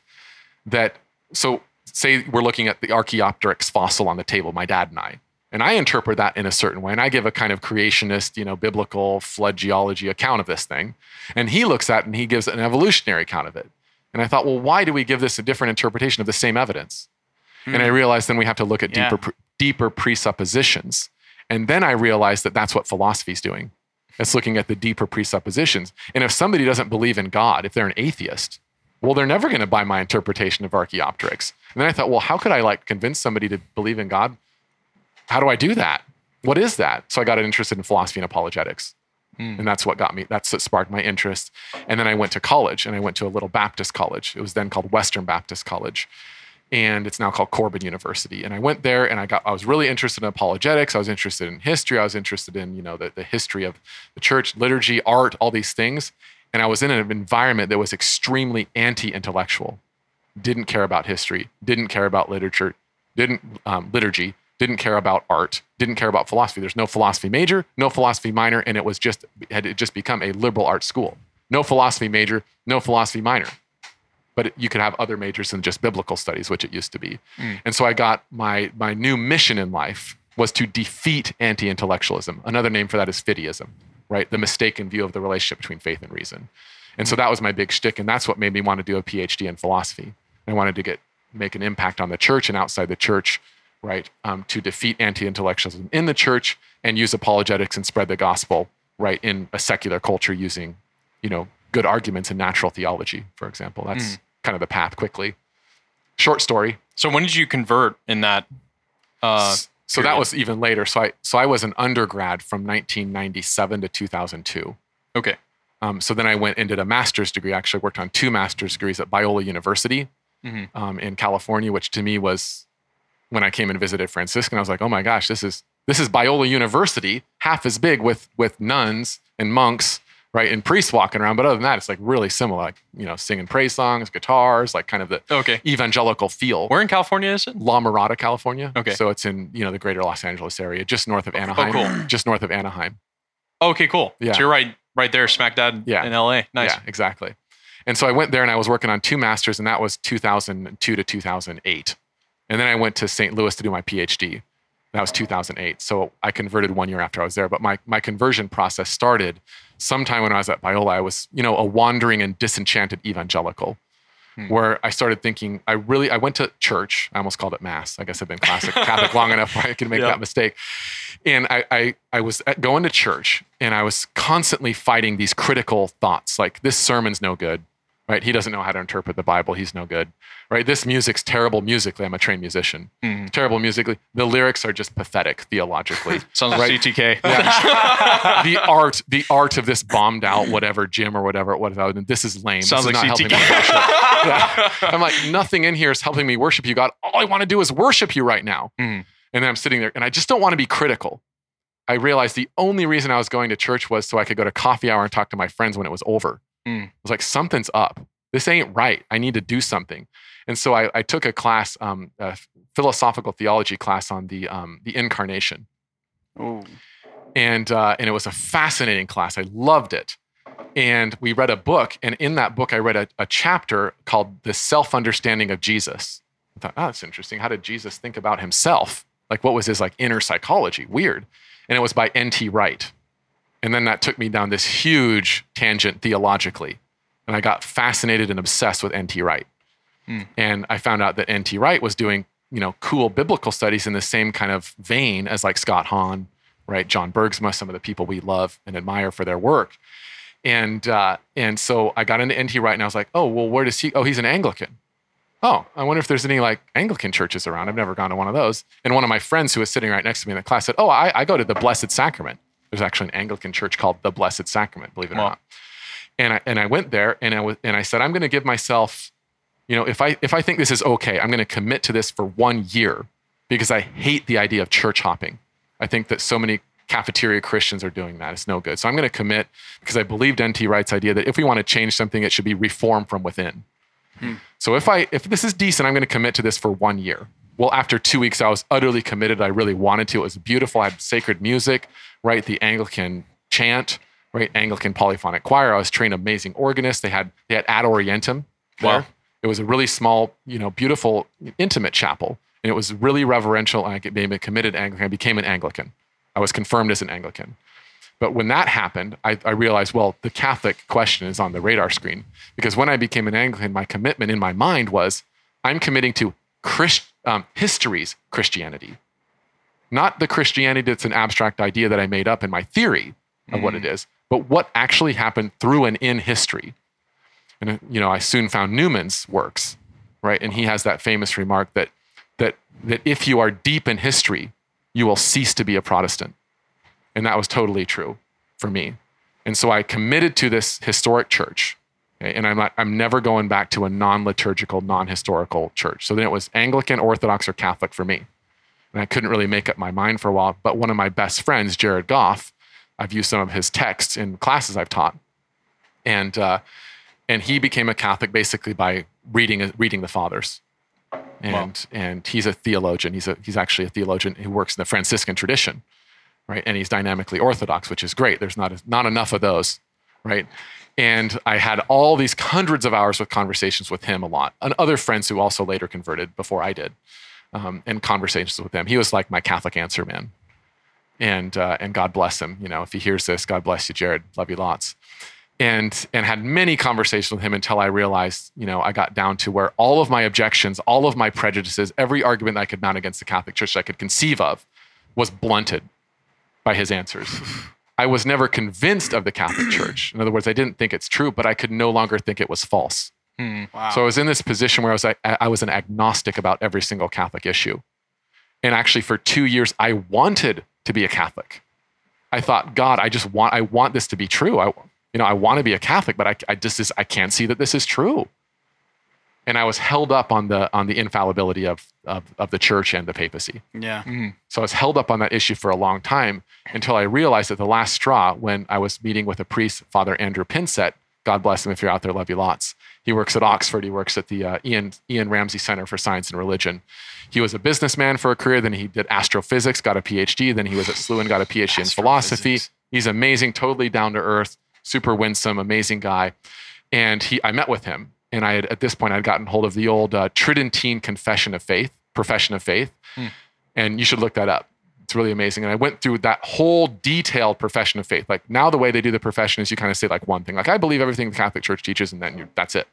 S6: that, so say we're looking at the Archaeopteryx fossil on the table, my dad and I, and I interpret that in a certain way. And I give a kind of creationist, you know, biblical flood geology account of this thing. And he looks at it and he gives an evolutionary account of it. And I thought, well, why do we give this a different interpretation of the same evidence? And I hmm. realized then we have to look at
S7: Yeah.
S6: deeper, deeper presuppositions. And then I realized that that's what philosophy is doing. It's looking at the deeper presuppositions. And if somebody doesn't believe in God, if they're an atheist, well, they're never going to buy my interpretation of Archaeopteryx. And then I thought, well, how could I like convince somebody to believe in God? How do I do that? What is that? So I got interested in philosophy and apologetics. And that's what got me, that's what sparked my interest. And then I went to college and I went to a little Baptist college. It was then called Western Baptist College. And it's now called Corban University. And I went there and I got, I was really interested in apologetics. I was interested in history. I was interested in, you know, the, the history of the church, liturgy, art, all these things. And I was in an environment that was extremely anti-intellectual. Didn't care about history, didn't care about literature, didn't um, liturgy, didn't care about art, didn't care about philosophy. There's no philosophy major, no philosophy minor, and it was just had it just become a liberal arts school. No philosophy major, no philosophy minor. But you could have other majors than just biblical studies, which it used to be. Mm. And so I got my my new mission in life was to defeat anti-intellectualism. Another name for that is fideism, right? The mistaken view of the relationship between faith and reason. And so mm. that was my big shtick, and that's what made me want to do a PhD in philosophy. I wanted to get make an impact on the church and outside the church, right? Um, to defeat anti-intellectualism in the church and use apologetics and spread the gospel, right, in a secular culture using, you know, good arguments in natural theology, for example. That's kind of the path. Quickly, short story.
S5: So when did you convert in that? Uh,
S6: so that was even later. So I so I was an undergrad from 1997 to 2002.
S5: okay.
S6: Um, so then I went and did a master's degree. Actually, worked on two master's degrees at Biola University
S5: Mhm.
S6: um, in California, which to me was when I came and visited Franciscan. I was like, oh my gosh, this is this is Biola University, half as big with with nuns and monks, right, and priests walking around. But other than that, it's like really similar, like you know, singing praise songs, guitars, like kind of the
S5: Okay.
S6: evangelical feel.
S5: Where in California is it?
S6: La Mirada, California.
S5: Okay.
S6: So it's in you know the greater Los Angeles area, just north of oh, Anaheim.
S5: Oh, cool.
S6: Just north of Anaheim.
S5: Okay, cool.
S6: Yeah.
S5: So you're right, right there, smack dab
S6: Yeah.
S5: in LA. Nice.
S6: Yeah, exactly. And so I went there and I was working on two masters, and that was 2002 to 2008. And then I went to St. Louis to do my PhD. That was 2008. So I converted one year after I was there. But my, my conversion process started sometime when I was at Biola. I was, you know, a wandering and disenchanted evangelical. Hmm. Where I started thinking, I really, I went to church. I almost called it mass. I guess I've been classic Catholic long enough where I could make
S5: Yeah.
S6: that mistake. And I, I, I was at, going to church and I was constantly fighting these critical thoughts like, this sermon's no good, right? He doesn't know how to interpret the Bible. He's no good, right? This music's terrible musically. I'm a trained musician.
S5: Mm-hmm.
S6: Terrible musically. The lyrics are just pathetic theologically.
S5: Sounds like
S6: Right.
S5: CTK.
S6: the art, the art of this bombed out whatever gym or whatever whatever. And this is lame.
S5: Sounds
S6: this is
S5: like
S6: not helping me
S5: CTK.
S6: worship. Yeah. I'm like, nothing in here is helping me worship you, God. All I want to do is worship you right now.
S5: Mhm.
S6: And then I'm sitting there and I just don't want to be critical. I realized the only reason I was going to church was so I could go to coffee hour and talk to my friends when it was over.
S5: Mm.
S6: I was like, something's up. This ain't right. I need to do something. And so I, I took a class, um, a philosophical theology class on the um, the incarnation
S7: Ooh.
S6: and uh, and it was a fascinating class. I loved it. and we read a book. And in that book, I read a, a chapter called The Self Understanding of Jesus. I thought, oh, that's interesting. How did Jesus think about himself? Like, what was his like inner psychology? Weird. And it was by N.T. Wright. And then that took me down this huge tangent theologically. And I got fascinated and obsessed with N.T. Wright. And I found out that N.T. Wright was doing, you know, cool biblical studies in the same kind of vein as like Scott Hahn, right? John Bergsma, some of the people we love and admire for their work. And uh, and so I got into N.T. Wright and I was like, oh, well, where does he? Oh, he's an Anglican. Oh, I wonder if there's any like Anglican churches around. I've never gone to one of those. And one of my friends who was sitting right next to me in the class said, oh, I, I go to the Blessed Sacrament. There's actually an Anglican church called the Blessed Sacrament, believe it or not. And I and I went there and I was and I said, I'm going to give myself, you know, if I if I think this is okay, I'm going to commit to this for one year because I hate the idea of church hopping. I think that so many cafeteria Christians are doing that. It's no good. So I'm going to commit because I believed N.T. Wright's idea that if we want to change something, it should be reformed from within. Hmm. So if I if this is decent, I'm going to commit to this for one year. Well, after two weeks, I was utterly committed. I really wanted to. It was beautiful. I had sacred music, right? The Anglican chant, right? Anglican polyphonic choir. I was trained amazing organist. They had they had Ad Orientem there.
S5: Wow.
S6: It was a really small, you know, beautiful, intimate chapel, and it was really reverential. And I became a committed Anglican. I became an Anglican. I was confirmed as an Anglican. But when that happened, I, I realized, well, the Catholic question is on the radar screen. Because when I became an Anglican, my commitment in my mind was I'm committing to Christ, um, history's Christianity, not the Christianity that's an abstract idea that I made up in my theory of what it is, but what actually happened through and in history. And, uh, you know, I soon found Newman's works, right? And he has that famous remark that, that, that if you are deep in history, you will cease to be a Protestant. And that was totally true for me. And so I committed to this historic church. And I'm, not, I'm never going back to a non liturgical, non historical church. So then it was Anglican, Orthodox, or Catholic for me. And I couldn't really make up my mind for a while. But one of my best friends, Jared Goff, I've used some of his texts in classes I've taught. And, uh, and he became a Catholic basically by reading, reading the fathers. And, and he's a theologian. He's, a, he's actually a theologian who works in the Franciscan tradition right? And he's dynamically orthodox, which is great. There's not not enough of those, right? And I had all these hundreds of hours with conversations with him a lot, and other friends who also later converted before I did, um, and conversations with them. He was like my Catholic answer man, and uh, and God bless him. You know, if he hears this, God bless you, Jared. Love you lots. And and had many conversations with him until I realized, you know, I got down to where all of my objections, all of my prejudices, every argument I could mount against the Catholic Church I could conceive of, was blunted by his answers. I was never convinced of the Catholic Church. In other words, I didn't think it's true, but I could no longer think it was false. Hmm.
S7: Wow.
S6: So I was in this position where I was I, I was an agnostic about every single Catholic issue. And actually for 2 years I wanted to be a Catholic. I thought, God, I just want I want this to be true. I you know, I want to be a Catholic, but I, I just is, I can't see that this is true. And I was held up on the on the infallibility of of, of the church and the papacy.
S7: yeah.
S6: So I was held up on that issue for a long time until I realized that the last straw when I was meeting with a priest, Father Andrew Pinsent, God bless him if you're out there, love you lots. He works at Oxford. He works at the uh, Ian, Ian Ramsey Center for Science and Religion. He was a businessman for a career. Then he did astrophysics, got a PhD. Then he was at SLU and got a PhD in philosophy. He's amazing, totally down to earth, super winsome, amazing guy. And he, I met with him, and I had at this point I'd gotten hold of the old uh, Tridentine Confession of Faith, Profession of Faith, and you should look that up. It's really amazing. And I went through that whole detailed profession of faith. Like now, the way they do the profession is you kind of say like one thing, like I believe everything the Catholic Church teaches, and then you that's it.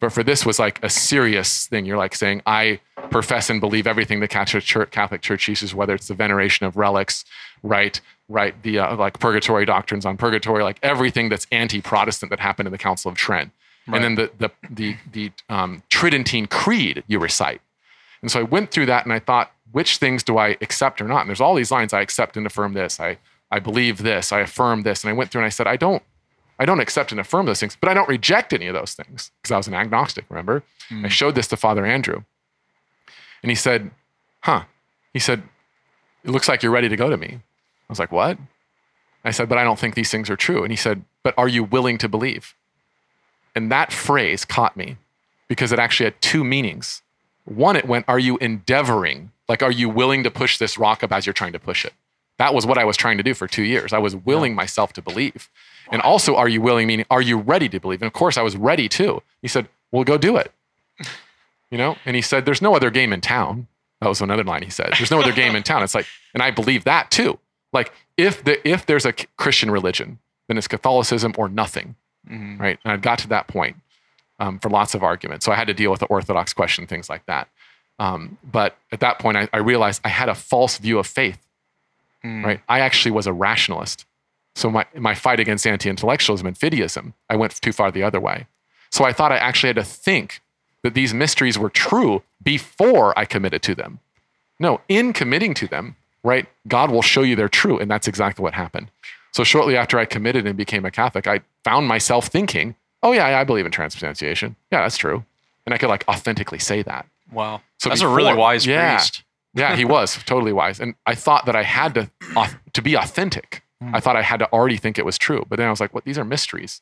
S6: But for this was like a serious thing. You're like saying, I profess and believe everything the Catholic Church, Catholic Church teaches, whether it's the veneration of relics, right, right, the uh, like purgatory doctrines on purgatory, like everything that's anti-Protestant that happened in the Council of Trent, and then the the the the um, Tridentine Creed you recite. And so I went through that and I thought, which things do I accept or not? And there's all these lines I accept and affirm this. I, I believe this. I affirm this. And I went through and I said, I don't, I don't accept and affirm those things, but I don't reject any of those things because I was an agnostic, remember? I showed this to Father Andrew. And he said, Huh. He said, It looks like you're ready to go to me. I was like, What? I said, But I don't think these things are true. And he said, But are you willing to believe? And that phrase caught me because it actually had two meanings. One, it went, Are you endeavoring? Like, are you willing to push this rock up as you're trying to push it? That was what I was trying to do for two years. I was willing myself to believe. And also, are you willing? Meaning, are you ready to believe? And of course, I was ready too. He said, "Well, go do it." You know, and he said, "There's no other game in town." That was another line he said. There's no other game in town. It's like, and I believe that too. Like, if the if there's a Christian religion, then it's Catholicism or nothing,
S5: Mhm.
S6: right? And I got to that point um, for lots of arguments. So I had to deal with the Orthodox question, things like that. Um, but at that point, I, I realized I had a false view of faith.
S5: Mm.
S6: Right? I actually was a rationalist. So my my fight against anti-intellectualism and fideism, I went too far the other way. So I thought I actually had to think that these mysteries were true before I committed to them. No, in committing to them, right? God will show you they're true, and that's exactly what happened. So shortly after I committed and became a Catholic, I found myself thinking, "Oh yeah, I believe in transubstantiation. Yeah, that's true," and I could like authentically say that.
S5: Wow.
S6: So
S5: That's a really wise
S6: yeah.
S5: priest.
S6: Yeah, he was totally wise, and I thought that I had to to be authentic. Hmm. I thought I had to already think it was true, but then I was like, "What? These are mysteries."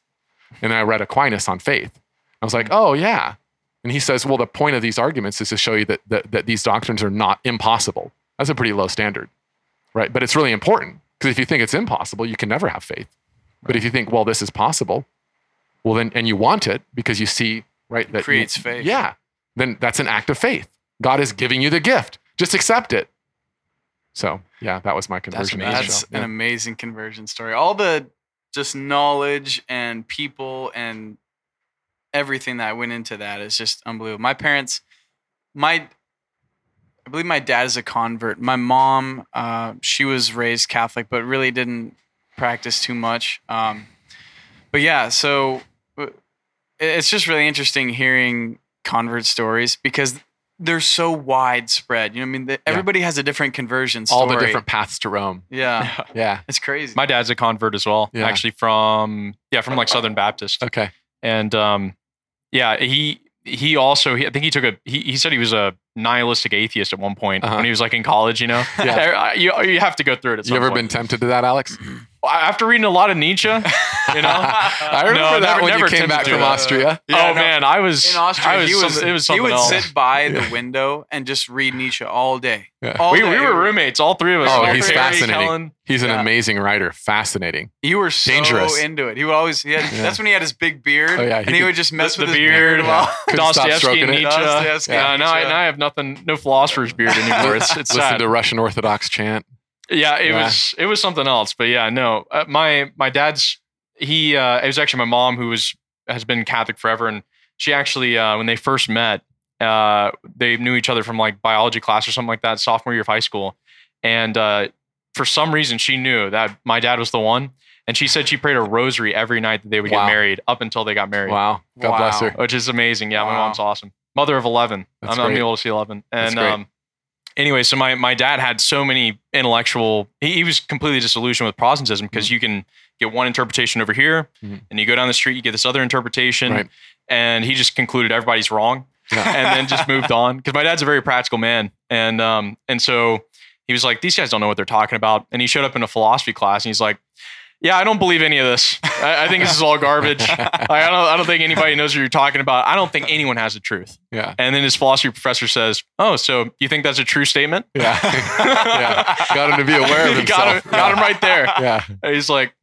S6: And then I read Aquinas on faith. I was like, hmm. "Oh yeah," and he says, "Well, the point of these arguments is to show you that that, that these doctrines are not impossible. That's a pretty low standard, right? But it's really important because if you think it's impossible, you can never have faith. But if you think, well, this is possible, well then, and you want it because you see, right, that you-
S7: Creates faith.
S6: Yeah, then that's an act of faith. God is giving you the gift. Just accept it. So yeah, that was my conversion.
S5: amazing.
S7: That's
S6: Yeah.
S7: an amazing conversion story. All the just knowledge and people and everything that went into that is just unbelievable. My parents, my, I believe my dad is a convert. My mom, uh, she was raised Catholic, but really didn't practice too much. Um, but yeah, so it's just really interesting hearing convert stories because they're so widespread. You know, what I mean, the, everybody has a different conversion story.
S6: all the different paths to Rome.
S7: Yeah,
S6: Yeah.
S7: it's crazy.
S5: My dad's a convert as well,
S6: Yeah.
S5: actually from yeah from like Southern Baptist,
S6: Okay.
S5: and um, yeah he he also he, I think he took a he, he said he was a nihilistic atheist at one point
S6: Uh-huh.
S5: when he was like in college. You know,
S6: Yeah.
S5: you you have to go through it. At
S6: You
S5: some
S6: ever
S5: point.
S6: been tempted to that, Alex?
S5: after reading a lot of Nietzsche? You know,
S6: I remember
S5: No,
S6: that
S5: never-
S6: when
S5: never
S6: you came back from
S5: that.
S6: Austria.
S7: Yeah,
S5: oh
S7: no.
S5: man, I was
S7: in Austria,
S5: I was
S7: he was
S5: it was
S7: he would
S5: else.
S7: sit by the window and just read Nietzsche all day.
S6: Yeah.
S7: All
S5: we,
S7: day.
S5: we were roommates, all three of us.
S6: Oh,
S5: Like,
S6: he's
S5: Perry,
S6: fascinating.
S5: Kellen.
S6: He's an
S7: Yeah.
S6: amazing writer. Fascinating.
S7: You were so
S6: Dangerous.
S7: into it. He would always. He had,
S6: Yeah.
S7: That's when he had his big beard.
S6: Oh, yeah, he
S7: and he
S6: could-
S7: would just mess
S5: the,
S7: with
S5: the
S7: his
S5: beard,
S7: beard. while-
S5: Dostoevsky
S6: stroking
S5: and
S6: it.
S5: Nietzsche.
S7: Dostoevsky
S5: yeah,
S7: and
S5: I,
S7: Nietzsche.
S5: now I have nothing, no philosopher's beard anymore. It's it's
S6: Listen
S5: sad.
S6: to Russian Orthodox chant.
S5: Yeah, it
S6: Yeah.
S5: was it was something else. But yeah, no, uh, my my dad's he uh, it was actually my mom who was has been Catholic forever, and she actually uh, when they first met, uh, they knew each other from like biology class or something like that, sophomore year of high school, and uh, for some reason she knew that my dad was the one, and she said she prayed a rosary every night that they would
S6: Wow.
S5: get married up until they got married.
S6: Wow. God bless her.
S5: which is amazing. Yeah, my mom's awesome. Mother of eleven.
S6: That's
S5: I'm, I'm the oldest of eleven.
S6: That's
S5: And
S6: great.
S5: um, anyway, so my my dad had so many intellectual. He, he was completely disillusioned with Protestantism because you can get one interpretation over here,
S6: Mhm.
S5: and you go down the street, you get this other interpretation,
S6: Right.
S5: and he just concluded everybody's wrong,
S6: Yeah.
S5: and then just moved on. Because my dad's a very practical man, and um, and so he was like, these guys don't know what they're talking about, and he showed up in a philosophy class, and he's like. Yeah, I don't believe any of this. I, I think this is all garbage. I, I don't. I don't think anybody knows what you're talking about. I don't think anyone has the truth.
S6: Yeah.
S5: And then his philosophy professor says, "Oh, so you think that's a true statement?"
S6: Yeah. yeah. Got him to be aware of
S5: He got
S6: himself.
S5: him, got him right there.
S6: Yeah.
S5: And He's like,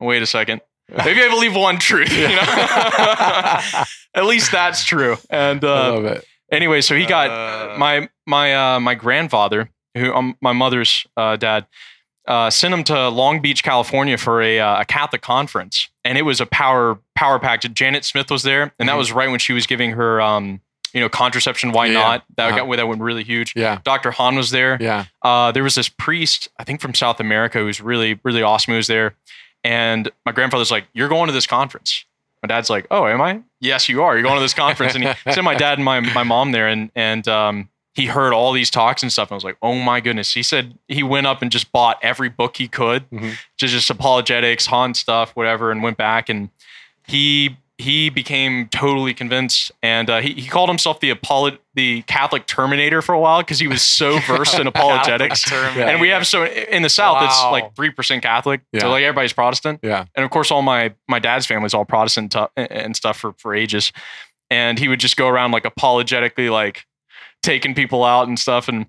S5: "Wait a second. Maybe I believe one truth. You know? At least that's true." And
S6: I
S5: uh,
S6: love it.
S5: anyway, so he got
S7: Uh.
S5: my my uh, my grandfather, who um, my mother's uh, dad, uh, sent him to Long Beach, California, for a, uh, a Catholic conference, and it was a power power packed. Janet Smith was there, and that
S6: Mhm.
S5: was right when she was giving her um, you know contraception. Why
S6: Yeah.
S5: not? That
S6: Uh-huh.
S5: got that went really huge.
S6: Yeah.
S5: Dr. Hahn was there.
S6: Yeah.
S5: Uh, there was this priest, I think from South America, who was really, really awesome. Who was there, and my grandfather's like, "You're going to this conference." My dad's like, "Oh, am I?" Yes, you are. You're going to this conference, and he sent my dad and my my mom there, and and um, he heard all these talks and stuff. And I was like, "Oh my goodness!" He said he went up and just bought every book he could,
S6: Mhm.
S5: just just apologetics, Hahn stuff, whatever, and went back and he he became totally convinced, and uh, he he called himself the apolo- the Catholic Terminator for a while because he was so versed in apologetics.
S7: Terminator.
S5: And we have so in the South, it's like three percent Catholic,
S6: Yeah.
S5: so like everybody's Protestant,
S6: Yeah.
S5: and of course all my my dad's family's all Protestant tu- and stuff for for ages, and he would just go around like apologetically like taking people out and stuff, and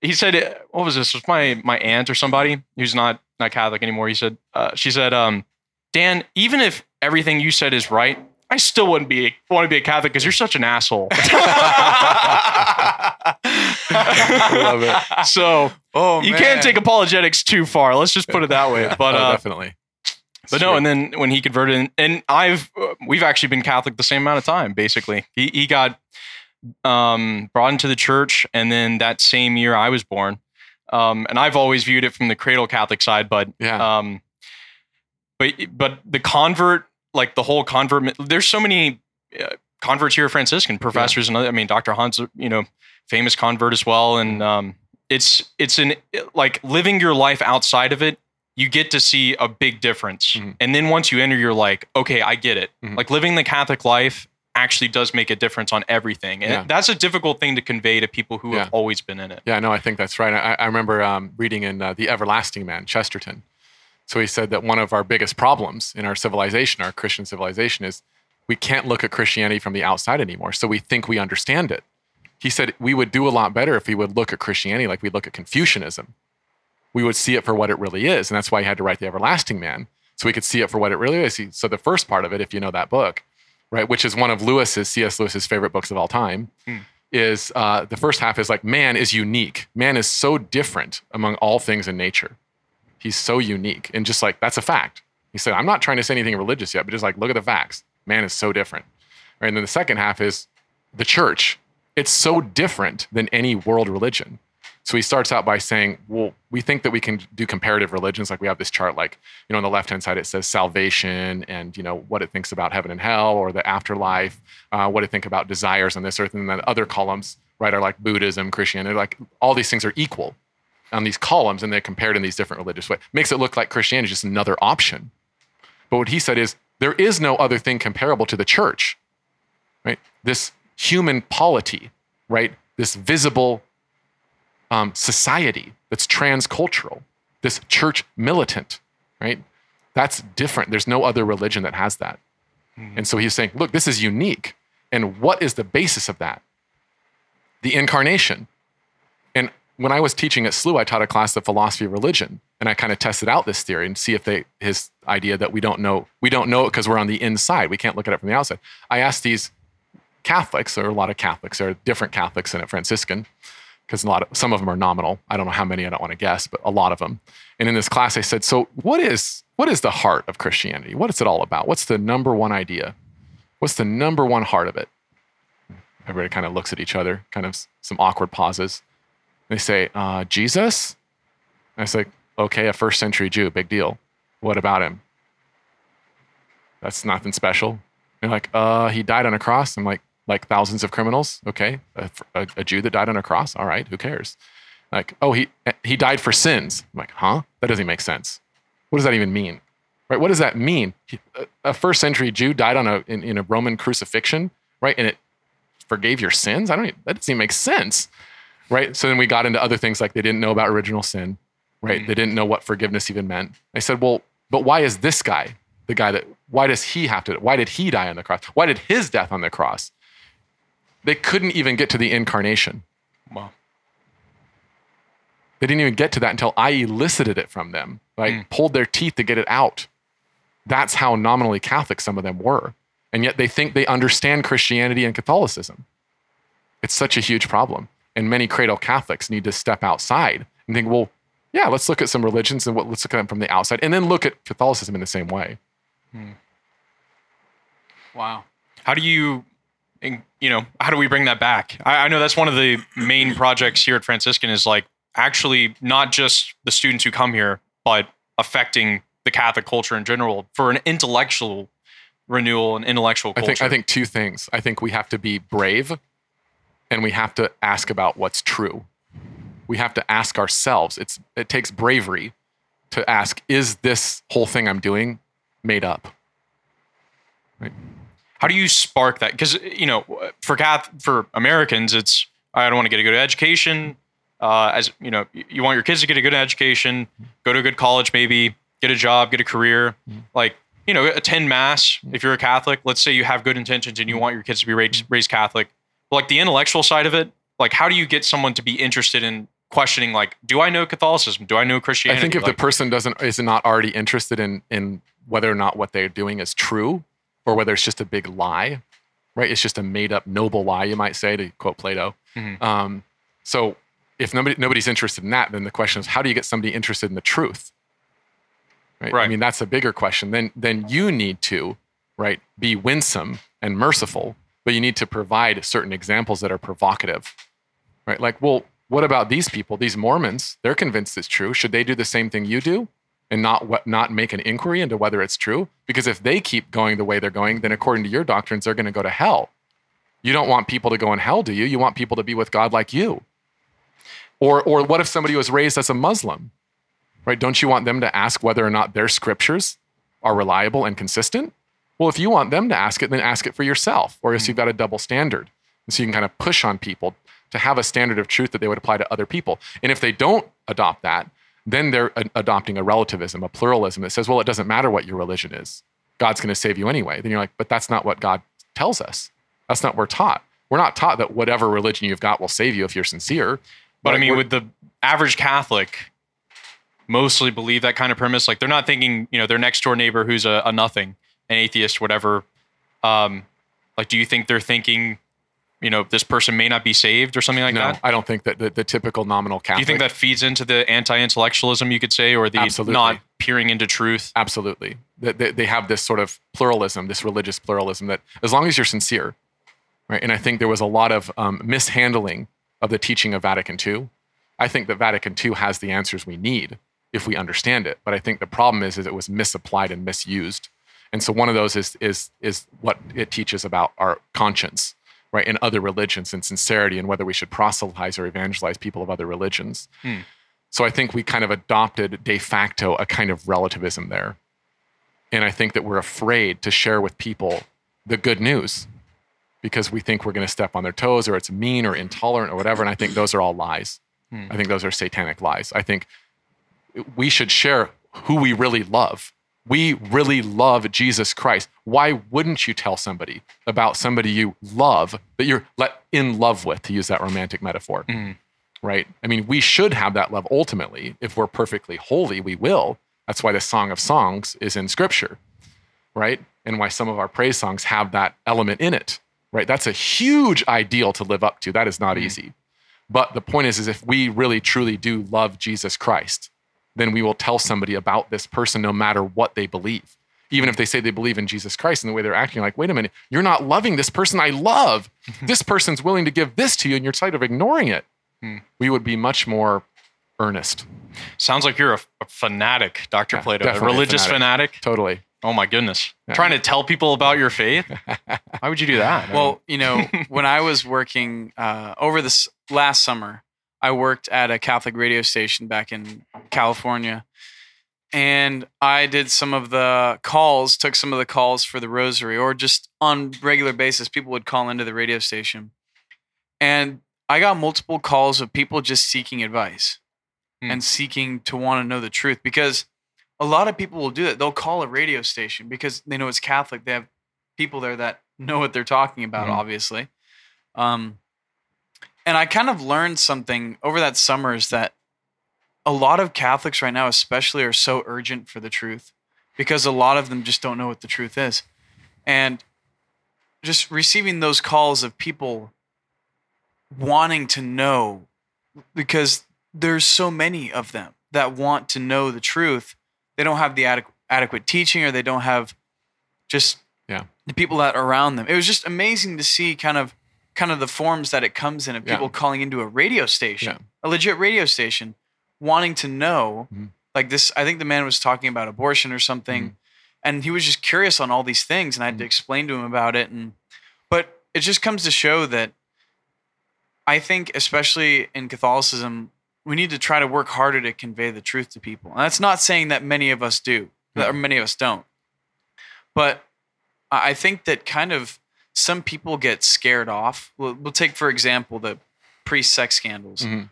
S5: he said, what was this? It was my my aunt or somebody who's not not Catholic anymore. He said, uh, she said, um, Dan, even if everything you said is right, I still wouldn't be want to be a Catholic because you're such an asshole.
S6: love it.
S5: so
S7: Oh,
S5: you
S7: man.
S5: can't take apologetics too far. Let's just put it that way. But
S6: Oh,
S5: uh,
S6: definitely.
S5: but no, and then when he converted, and, and I've uh, we've actually been Catholic the same amount of time. Basically, he he got um, brought into the church, and then that same year I was born. Um, and I've always viewed it from the cradle Catholic side, but
S6: Yeah.
S5: um, but but the convert, like the whole convert, there's so many uh, converts here, Franciscan professors, and other. I mean, Dr. Hahn's, you know, famous convert as well, and um, it's it's an like living your life outside of it. You get to see a big difference,
S6: Mhm.
S5: and then once you enter, you're like, okay, I get it.
S6: Mhm.
S5: Like living the Catholic life actually does make a difference on everything, and
S6: Yeah.
S5: that's a difficult thing to convey to people who
S6: Yeah.
S5: have always been in it.
S6: Yeah, no, I think that's right. I, I remember um, reading in uh, The Everlasting Man, Chesterton. So he said that one of our biggest problems in our civilization, our Christian civilization, is we can't look at Christianity from the outside anymore. So we think we understand it. He said we would do a lot better if we would look at Christianity like we look at Confucianism. We would see it for what it really is. And that's why he had to write The Everlasting Man, so we could see it for what it really is. So the first part of it, if you know that book, right, which is one of Lewis's, C.S. Lewis's favorite books of all time, is uh, the first half is like man is unique. Man is so different among all things in nature. He's so unique, and just like that's a fact. He said, "I'm not trying to say anything religious yet, but just like look at the facts. Man is so different." Right? And then the second half is the church. It's so different than any world religion. So he starts out by saying, "Well, we think that we can do comparative religions. Like we have this chart, like you know, on the left hand side it says salvation and you know what it thinks about heaven and hell or the afterlife, uh, what it think about desires on this earth, and then other columns, right, are like Buddhism, Christianity. Like all these things are equal on these columns, and they're compared in these different religious ways. Makes it look like Christianity is just another option. But what he said is there is no other thing comparable to the church, right? This human polity, right? This visible um, society that's transcultural, this church militant, right? That's different. There's no other religion that has that. And so he's saying, look, this is unique. And what is the basis of that? The incarnation. And when I was teaching at SLU, I taught a class of philosophy of religion, and I kind of tested out this theory and see if they his idea that we don't know we don't know it because we're on the inside, we can't look at it from the outside. I asked these Catholics, there are a lot of Catholics, there are different Catholics in it, Franciscan, because a lot of some of them are nominal. I don't know how many, I don't want to guess, but a lot of them. And in this class, I said, so what is what is the heart of Christianity? What is it all about? What's the number one idea? What's the number one heart of it? Everybody kind of looks at each other, kind of some awkward pauses. They say, uh, Jesus? And I say, okay, a first century Jew, big deal. What about him? That's nothing special. They're like, uh, he died on a cross. I'm like, like thousands of criminals. Okay, a, a, a Jew that died on a cross. All right, who cares? Like, oh, he he died for sins. I'm like, huh? That doesn't make sense. What does that even mean? Right? What does that mean? A- first century Jew died on a in, in a Roman crucifixion, right? And it forgave your sins. I don't. Even, that doesn't even make sense, right? So then we got into other things like they didn't know about original sin, right? They mm. didn't know what forgiveness even meant. I said, well, but why is this guy the guy that? Why does he have to? Why did he die on the cross? Why did his death on the cross? They couldn't even get to the incarnation.
S5: Wow.
S6: They didn't even get to that until I elicited it from them, like hmm. pulled their teeth to get it out. That's how nominally Catholic some of them were. And yet they think they understand Christianity and Catholicism. It's such a huge problem. And many cradle Catholics need to step outside and think, well, yeah, let's look at some religions and what, let's look at them from the outside and then look at Catholicism in the same way. Hmm.
S7: Wow.
S5: How do you, and, you know, how do we bring that back? I, I know that's one of the main projects here at Franciscan is like actually not just the students who come here, but affecting the Catholic culture in general for an intellectual renewal and intellectual
S6: I think I think two things. I think we have to be brave and we have to ask about what's true. We have to ask ourselves. It's it takes bravery to ask, is this whole thing I'm doing made up?
S5: How do you spark that? Because you know, for Cath for Americans, it's I don't want to get a good education. Uh, as you know, you- want your kids to get a good education, go to a good college, maybe get a job, get a career. Like you know, attend mass if you're a Catholic. Let's say you have good intentions and you want your kids to be raised, raised Catholic. But like the intellectual side of it, like how do you get someone to be interested in questioning? Like, do I know Catholicism? Do I know christianity I
S6: think if
S5: Like,
S6: the person doesn't is not already interested in in whether or not what they're doing is true or whether it's just a big lie, right? It's just a made up noble lie, you might say, to quote Plato.
S5: Mhm.
S6: Um, so if nobody, nobody's interested in that, then the question is, how do you get somebody interested in the truth? Right? I mean, that's a bigger question. Then, then you need to, right, be winsome and merciful, but you need to provide certain examples that are provocative, right? Like, well, what about these people, these Mormons? They're convinced it's true. Should they do the same thing you do? And not what not make an inquiry into whether it's true because if they keep going the way they're going then according to your doctrines they're going to go to hell. You don't want people to go in hell do you? You want people to be with god like you. Or or what if somebody was raised as a muslim? Right? Don't you want them to ask whether or not their scriptures are reliable and consistent? Well if you want them to ask it then ask it for yourself or else you've mm. got a double standard. And so you can kind of push on people to have a standard of truth that they would apply to other people. And if they don't adopt that then they're a- adopting a relativism, a pluralism that says, well, it doesn't matter what your religion is. God's going to save you anyway. Then you're like, but that's not what God tells us. That's not what we're taught. We're not taught that whatever religion you've got will save you if you're sincere.
S5: But I mean, would the average Catholic mostly believe that kind of premise? Like they're not thinking, you know, their next door neighbor who's a, a nothing, an atheist, whatever. Um, like, do you think they're thinking, you know, this person may not be saved or something like
S6: no,
S5: that?
S6: I don't think that the, the typical nominal
S5: Do you think that feeds into the anti-intellectualism, you could say, or the
S6: Absolutely.
S5: not peering into truth?
S6: Absolutely. That they, they have this sort of pluralism, this religious pluralism that as long as you're sincere, right? And I think there was a lot of um, mishandling of the teaching of Vatican II. I think that Vatican II has the answers we need if we understand it. But I think the problem is, is it was misapplied and misused. And so one of those is is is what it teaches about our conscience, right? In other religions and sincerity and whether we should proselytize or evangelize people of other religions.
S5: Hmm.
S6: So I think we kind of adopted de facto a kind of relativism there. And I think that we're afraid to share with people the good news because we think we're going to step on their toes or it's mean or intolerant or whatever. And I think those are all lies.
S5: Hmm.
S6: I think those are satanic lies. I think we should share who we really love. We really love Jesus Christ. Why wouldn't you tell somebody about somebody you love that you're in love with, to use that romantic metaphor?
S5: Mhm.
S6: Right? I mean, we should have that love ultimately. If we're perfectly holy, we will. That's why the Song of Songs is in Scripture, right? And why some of our praise songs have that element in it, right? That's a huge ideal to live up to. That is not easy. But the point is, is if we really truly do love Jesus Christ, then we will tell somebody about this person no matter what they believe. Even if they say they believe in Jesus Christ and the way they're acting, like, wait a minute, you're not loving this person I love. this person's willing to give this to you, and you're tired of ignoring it. We would be much more earnest.
S5: Sounds like you're a, a fanatic, Dr.
S6: Yeah,
S5: Plato, a
S6: definitely a
S5: religious
S6: fanatic.
S5: fanatic.
S6: Totally.
S5: Oh my goodness.
S6: Yeah.
S5: Trying to tell people about your faith? Why would you do that?
S7: Well, you know, when I was working uh, over this last summer, I worked at a Catholic radio station back in California. And I did some of the calls, took some of the calls for the rosary, or just on regular basis, people would call into the radio station. And I got multiple calls of people just seeking advice
S5: Hmm.
S7: and seeking to want to know the truth because a lot of people will do that. They'll call a radio station because they know it's Catholic. They have people there that know what they're talking about,
S6: Mhm.
S7: obviously. Um, and I kind of learned something over that summer is that a lot of Catholics right now, especially, are so urgent for the truth because a lot of them just don't know what the truth is. And just receiving those calls of people wanting to know because there's so many of them that want to know the truth. They don't have the adequate adequate teaching or they don't have just
S6: Yeah.
S7: the people that are around them. It was just amazing to see kind of kind of the forms that it comes in of
S6: Yeah.
S7: people calling into a radio station,
S6: Yeah.
S7: a legit radio station, wanting to know
S6: Mhm.
S7: like this. I think the man was talking about abortion or something,
S6: Mm-hmm.
S7: and he was just curious on all these things, and I had to explain to him about it. And but it just comes to show that I think, especially in Catholicism, we need to try to work harder to convey the truth to people. And that's not saying that many of us do, or many of us don't. But I think that kind of some people get scared off. We'll, we'll take, for example, the priest sex scandals.
S6: Mhm.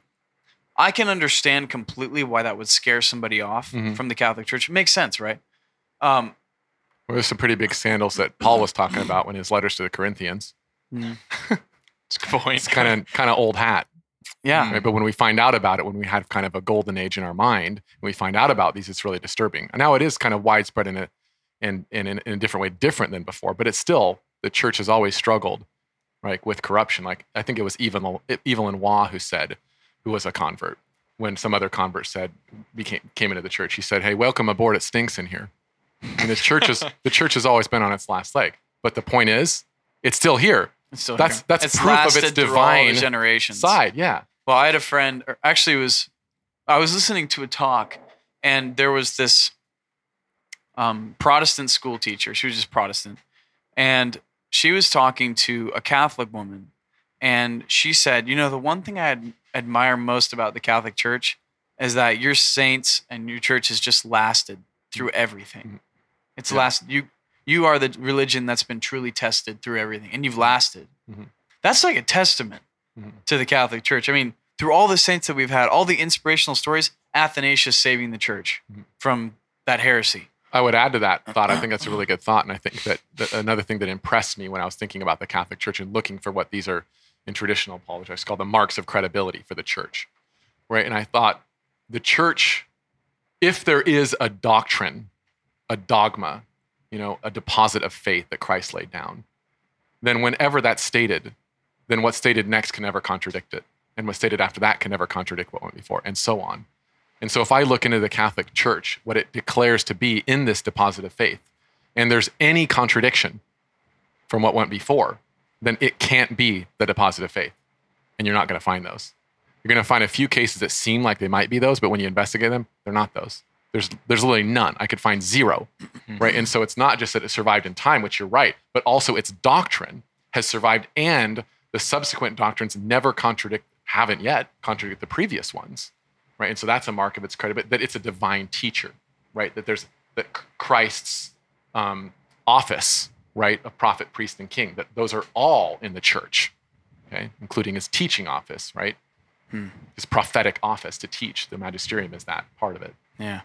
S7: I can understand completely why that would scare somebody off
S6: Mhm.
S7: from the Catholic Church. It makes sense, right? Um,
S6: Well, there's some pretty big scandals that Paul was talking about when his letters to the Corinthians.
S5: it's a good point.
S6: It's kind of kind of old hat.
S7: yeah.
S6: Right? But when we find out about it, when we have kind of a golden age in our mind, when we find out about these, it's really disturbing. And now it is kind of widespread in a and, and in, in a different way, different than before. But it's still, the church has always struggled right, with corruption. Like I think it was Evelyn, Evelyn Waugh who said, who was a convert, when some other convert said, became, came into the church, he said, hey, welcome aboard. It stinks in here. And the church, is, the church has always been on its last leg. But the point is, it's still here.
S7: It's still
S6: That's-
S7: here.
S6: that's
S7: it's
S6: proof of its
S7: lasted through all the
S6: divine
S7: generations.
S6: Side, yeah.
S7: Well, I had a friend, or actually, it was I was listening to a talk, and there was this um, Protestant school teacher. She was just Protestant, and she was talking to a Catholic woman, and she said, "You know, the one thing I ad- admire most about the Catholic Church is that your saints and your church has just lasted through everything. It's
S6: Yeah.
S7: lasted. You you are the religion that's been truly tested through everything, and you've lasted.
S6: Mhm.
S7: That's like a testament."
S6: Mhm.
S7: to the Catholic Church. I mean, through all the saints that we've had, all the inspirational stories, Athanasius saving the church
S6: Mhm.
S7: from that heresy.
S6: I would add to that thought. I think that's a really good thought, and I think that, another thing that impressed me when I was thinking about the Catholic Church and looking for what these are in traditional apologetics called the marks of credibility for the church, right? And I thought the church, if there is a doctrine, a dogma, you know, a deposit of faith that Christ laid down, then whenever that's stated, then what's stated next can never contradict it, and what's stated after that can never contradict what went before, and so on. And so if I look into the Catholic Church, what it declares to be in this deposit of faith, and there's any contradiction from what went before, then it can't be the deposit of faith. And you're not going to find those. You're going to find a few cases that seem like they might be those, but when you investigate them, they're not those. There's there's literally none. I could find 0 mm-hmm. right? And so it's not just that it survived in time, which you're right, but also its doctrine has survived and the subsequent doctrines never contradict haven't yet contradict the previous ones right and so that's a mark of its credibility that it's a divine teacher right that there's that christ's um, office right of prophet priest and king that those are all in the church okay including his teaching office right his prophetic office to teach the magisterium is that part of it
S7: Yeah.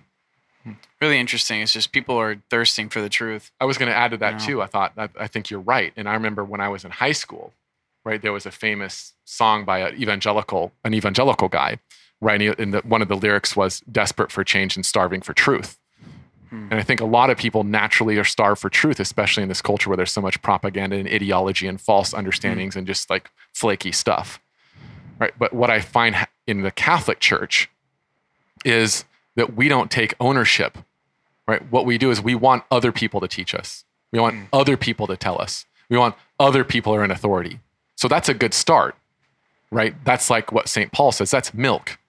S7: Really interesting. It's just people are thirsting for the truth.
S6: I was going to add to that
S7: Yeah.
S6: too. I thought I, I think you're right, and I remember when I was in high school, right? There was a famous song by an evangelical, an evangelical guy, right? And, he- the, one of the lyrics was "desperate for change and starving for truth." Hmm. And I think a lot of people naturally are starved for truth, especially in this culture where there's so much propaganda and ideology and false understandings and just like flaky stuff, right? But what I find in the Catholic Church is that we don't take ownership right? What we do is we want other people to teach us. We want hmm. other people to tell us. We want other people are in authority. So that's a good start, right? That's like what St. Paul says. That's milk.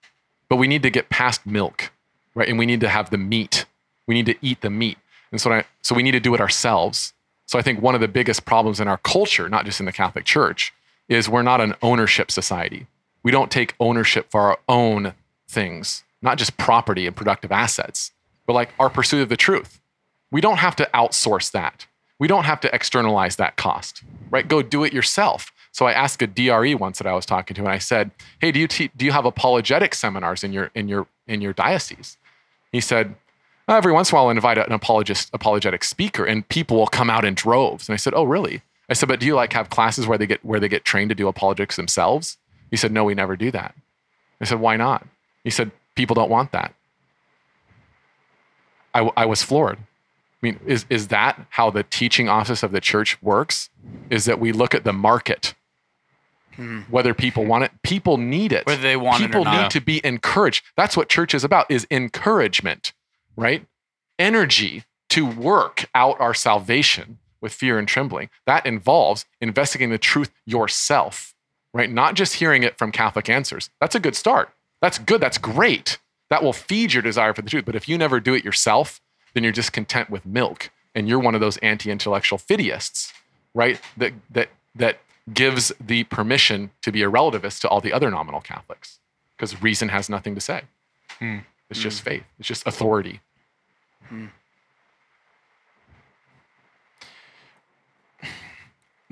S6: But we need to get past milk, right? And we need to have the meat. We need to eat the meat. And so, I, so we need to do it ourselves. So I think one of the biggest problems in our culture, not just in the Catholic Church, is we're not an ownership society. We don't take ownership for our own things, not just property and productive assets, but like our pursuit of the truth. We don't have to outsource that. We don't have to externalize that cost, right? Go do it yourself. So I asked a DRE once that I was talking to, and I said, "Hey, do you te- do you have apologetic seminars in your in your in your diocese?" He said, "Every once in a while, I invite an apologist apologetic speaker, and people will come out in droves." And I said, "Oh, really?" I said, "But do you like have classes where they get where they get trained to do apologetics themselves?" He said, "No, we never do that." I said, "Why not?" He said, "People don't want that." I, I was floored. I mean, is, is that how the teaching office of the church works? Is that we look at the market, whether people want it. People need it.
S7: Whether they want it or
S6: people
S7: not.
S6: need to be encouraged. That's what church is about: is encouragement, right? Energy to work out our salvation with fear and trembling. That involves investigating the truth yourself, right? Not just hearing it from Catholic answers. That's a good start. That's good. That's great. That will feed your desire for the truth. But if you never do it yourself, then you're just content with milk, and you're one of those anti-intellectual fideists, right? That that that gives the permission to be a relativist to all the other nominal Catholics, because reason has nothing to say. It's just faith. It's just authority.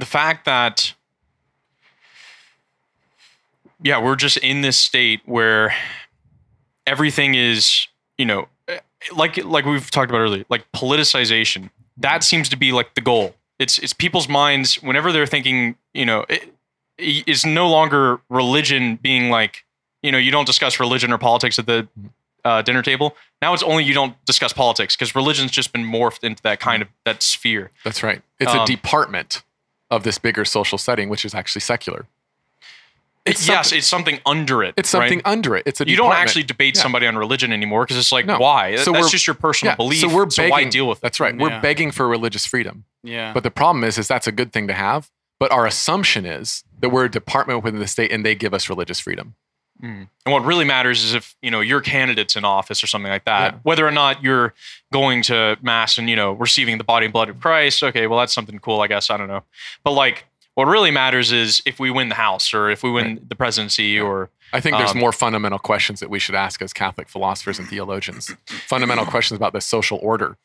S5: the fact that yeah we're just in this state where everything is you know eh, like like we've talked about earlier like politicization that seems to be like the goal it's it's people's minds whenever they're thinking you know it, it's no longer religion being like you know you don't discuss religion or politics at the uh, dinner table. Now it's only you don't discuss politics because religion's just been morphed into that kind of that sphere.
S6: That's right. It's a
S5: Um,
S6: department of this bigger social setting, which is actually secular. It's
S5: yes, it's something under it.
S6: It's something
S5: right?
S6: under it. It's a
S5: you don't actually debate
S6: Yeah.
S5: somebody on religion anymore because it's like
S6: No.
S5: why?
S6: So
S5: That's just your personal
S6: Yeah,
S5: belief.
S6: So we're begging.
S5: so why deal with it?
S6: That's right.
S7: Yeah.
S6: We're begging for religious freedom.
S7: Yeah.
S6: But the problem is, is that's a good thing to have. But our assumption is that we're a department within the state and they give us religious freedom. Hmm.
S5: And what really matters is if you know your candidate's in office or something like that.
S6: Yeah.
S5: Whether or not you're going to mass and you know receiving the body and blood of Christ. Okay, well that's something cool, I guess. I don't know, but like what really matters is if we win the House or if we win the presidency or
S6: I think there's
S5: Um,
S6: more fundamental questions that we should ask as Catholic philosophers and theologians. fundamental questions about the social order,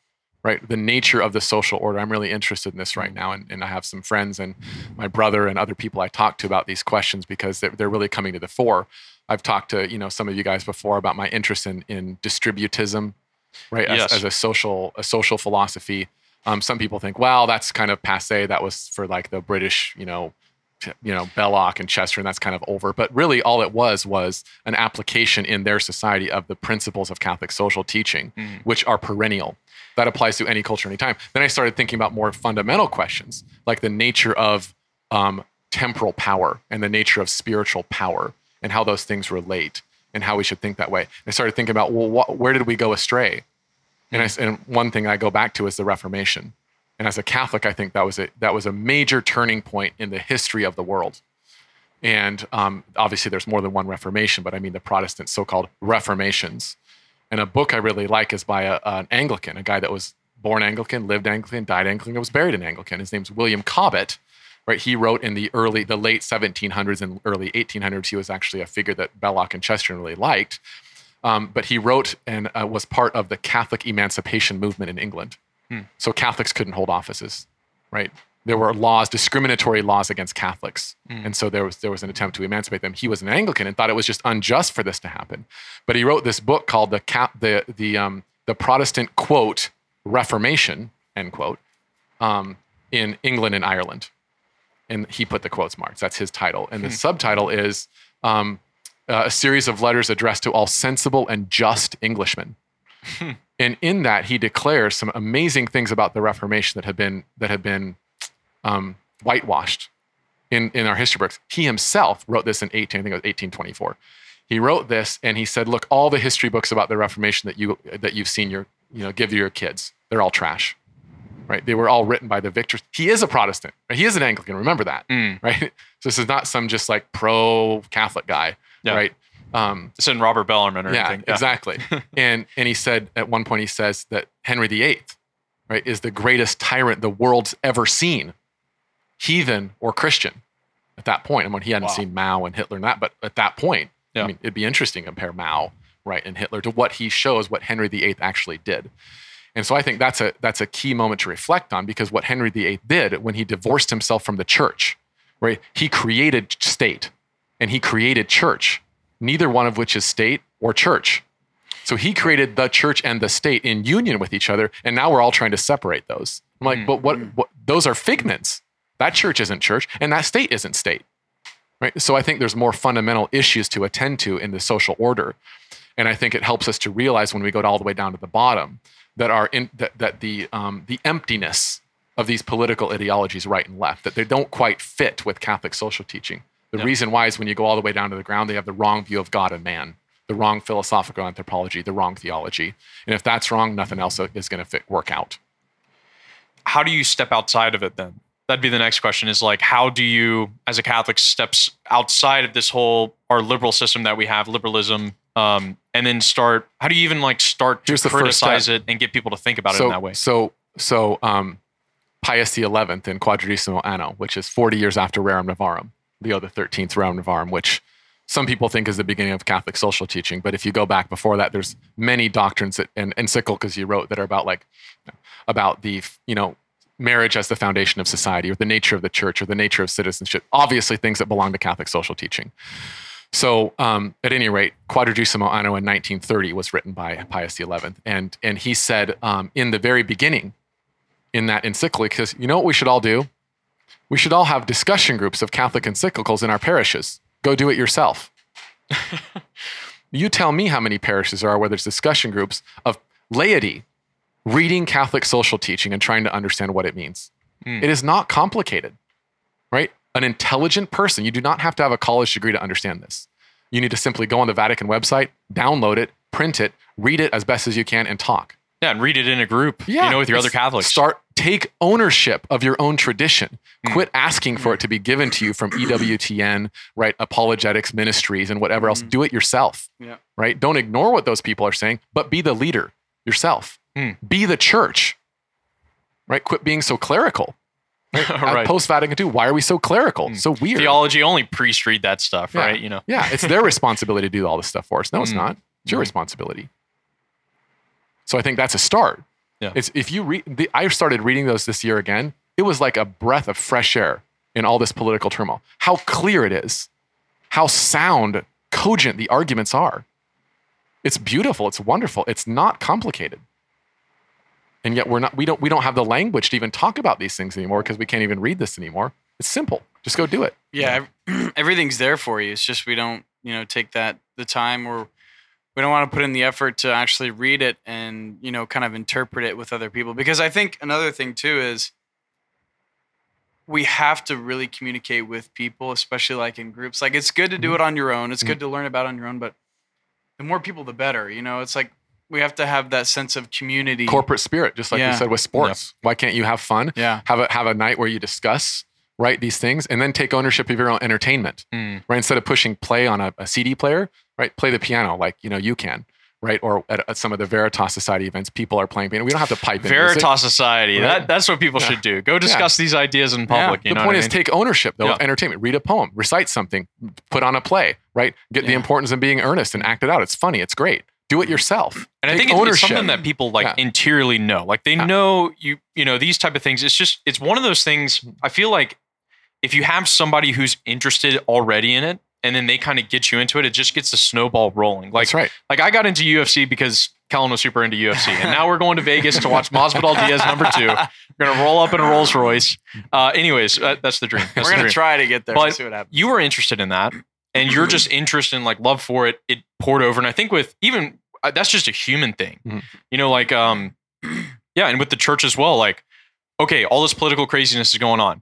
S6: right? The nature of the social order. I'm really interested in this right now. And, and I have some friends and my brother and other people I talk to about these questions because they're, they're really coming to the fore. I've talked to, you know, some of you guys before about my interest in, in distributism, right? As,
S5: Yes.
S6: as a social, a social philosophy. Um, some people think, well, that's kind of passe. That was for like the British, you know, you know Belloc and Chester, and that's kind of over. But really, all it was was an application in their society of the principles of Catholic social teaching, which are perennial. That applies to any culture, any time. Then I started thinking about more fundamental questions, like the nature of um, temporal power and the nature of spiritual power, and how those things relate, and how we should think that way. I started thinking about, well, what, where did we go astray? And, I and one thing I go back to is the Reformation. And as a Catholic, I think that was a that was a major turning point in the history of the world. And um, obviously, there's more than one Reformation, but I mean the Protestant so-called Reformations. And a book I really like is by a, an Anglican, a guy that was born Anglican, lived Anglican, died Anglican, was buried in Anglican. His name's William Cobbett. Right, he wrote in the early, the late 1700s and early 1800s. He was actually a figure that Belloc and Chesterton really liked. Um, but he wrote and uh, was part of the Catholic emancipation movement in England. So Catholics couldn't hold offices, right? There were laws, discriminatory laws against Catholics, and so there was there was an attempt to emancipate them. He was an Anglican and thought it was just unjust for this to happen, but he wrote this book called the Cap, the the um, the Protestant quote Reformation end quote um, in England and Ireland, and he put the quotes marks. That's his title, and the subtitle is um, uh, a series of letters addressed to all sensible and just Englishmen. and in that, he declares some amazing things about the Reformation that have been that have been um, whitewashed in in our history books. He himself wrote this in 18, I think it was 1824. He wrote this, and he said, "Look, all the history books about the Reformation that you that you've seen your you know give to your kids, they're all trash." Right? They were all written by the victors. He is a Protestant. Right? He is an Anglican. Remember that,
S5: Mm.
S6: right? So this is not some just like pro Catholic guy,
S5: Yeah.
S6: right? Um,
S5: it's in Robert Bellarmine or
S6: yeah,
S5: anything.
S6: exactly. and and he said at one point he says that Henry VIII, right, is the greatest tyrant the world's ever seen, heathen or Christian. At that point, I mean, he hadn't
S7: Wow.
S6: seen Mao and Hitler and that, but at that point,
S5: Yeah.
S6: I mean, it'd be interesting to compare Mao, right, and Hitler to what he shows what Henry VIII actually did. And so I think that's a that's a key moment to reflect on because what Henry VIII did when he divorced himself from the church, right? He created state and he created church, neither one of which is state or church. So he created the church and the state in union with each other, and now we're all trying to separate those. I'm like, but what, what? Those are figments. That church isn't church, and that state isn't state. Right. So I think there's more fundamental issues to attend to in the social order, and I think it helps us to realize when we go all the way down to the bottom that our in, that, that the um, the emptiness of these political ideologies, right and left, that they don't quite fit with Catholic social teaching. The reason why is when you go all the way down to the ground, they have the wrong view of God and man, the wrong philosophical anthropology, the wrong theology, and if that's wrong, nothing else is going to fit work out.
S5: how do you step outside of it then? That'd be the next question is like, how do you, as a Catholic, steps outside of this whole, our liberal system that we have, liberalism, um, and then start, how do you even like start to
S6: Here's
S5: criticize it and get people to think about it in that way?
S6: So, so um, Pius XI in Quadragesimo Anno, which is 40 years after Rerum Novarum, The 13th Rerum Novarum, which some people think is the beginning of Catholic social teaching. But if you go back before that, there's many doctrines that, and encyclicals you wrote that are about like, about the, you know, marriage as the foundation of society or the nature of the church or the nature of citizenship. Obviously, things that belong to Catholic social teaching. So, um, at any rate, Quadragesimo Anno in 1930 was written by Pius XI, and and he said um, in the very beginning, in that encyclic, because you know what we should all do? We should all have discussion groups of Catholic encyclicals in our parishes. Go do it yourself. You tell me how many parishes there are where there's discussion groups of laity reading Catholic social teaching and trying to understand what it means.
S5: Hmm.
S6: It is not complicated, right? An intelligent person, you do not have to have a college degree to understand this. You need to simply go on the Vatican website, download it, print it, read it as best as you can, and talk.
S5: Yeah, and read it in a group. Yeah, you know, with your other Catholics.
S6: Start take ownership of your own tradition.
S5: Hmm.
S6: Quit asking for it to be given to you from EWTN, right? Apologetics ministries and whatever else. Do it yourself.
S7: Yeah.
S6: Right? Don't ignore what those people are saying, but be the leader yourself.
S5: Hmm.
S6: Be the church. Right? Quit being so clerical.
S5: right.
S6: Post Vatican II, why are we so clerical? So weird.
S5: Theology only priests read that stuff,
S6: Yeah.
S5: right? You know.
S6: Yeah, it's their responsibility to do all this stuff for us. No, it's
S5: Mm.
S6: not. It's your
S5: Mm.
S6: responsibility. So I think that's a start.
S5: Yeah.
S6: It's if you read. The, I started reading those this year again. It was like a breath of fresh air in all this political turmoil. How clear it is, how sound, cogent the arguments are. It's beautiful. It's wonderful. It's not complicated. And yet we're not. We don't. We don't have the language to even talk about these things anymore because we can't even read this anymore. It's simple. Just go do it.
S7: Yeah, ev- everything's there for you. It's just we don't, you know, take that the time or we don't want to put in the effort to actually read it and, you know, kind of interpret it with other people. Because I think another thing too is we have to really communicate with people, especially like in groups. Like it's good to do mm-hmm. it on your own. It's mm-hmm. good to learn about it on your own, but the more people the better. You know, it's like we have to have that sense of community.
S6: corporate spirit, just like
S7: Yeah.
S6: you said with sports. Why can't you have fun?
S7: Yeah.
S6: Have a have a night where you discuss right these things, and then take ownership of your own entertainment.
S5: Mm.
S6: Right, instead of pushing play on a, a CD player, right? Play the piano like you know you can. Right, or at, at some of the Veritas Society events, people are playing piano. We don't have to pipe in music.
S5: Veritas Society.
S6: Right.
S5: That that's what people
S6: Yeah.
S5: should do. Go discuss these ideas in public.
S6: the
S5: You know
S6: point
S5: what I
S6: is
S5: mean?
S6: take ownership though of entertainment. Read a poem, recite something, put on a play. Right, get the importance of being earnest and act it out. It's funny. It's great. Do it yourself.
S5: And I think it's- it's something that people like
S6: Yeah.
S5: interiorly know. Like they
S6: Yeah.
S5: know you, you know, these type of things. It's just, it's one of those things. I feel like if you have somebody who's interested already in it, and then they kind of get you into it, it just gets the snowball rolling. Like,
S6: That's right.
S5: like I got into UFC because Kellen was super into UFC, and now we're going to Vegas to watch Masvidal Diaz number two. We're gonna roll up in a Rolls Royce. Uh, anyways, that, that's the dream. That's
S7: We're
S5: the
S7: gonna
S5: dream.
S7: try to get there.
S5: But
S7: see what happens.
S5: you were interested in that and you're just interested in like love for it it poured over and i think with even uh, that's just a human thing
S6: Mhm.
S5: you know like um yeah and with the church as well like okay all this political craziness is going on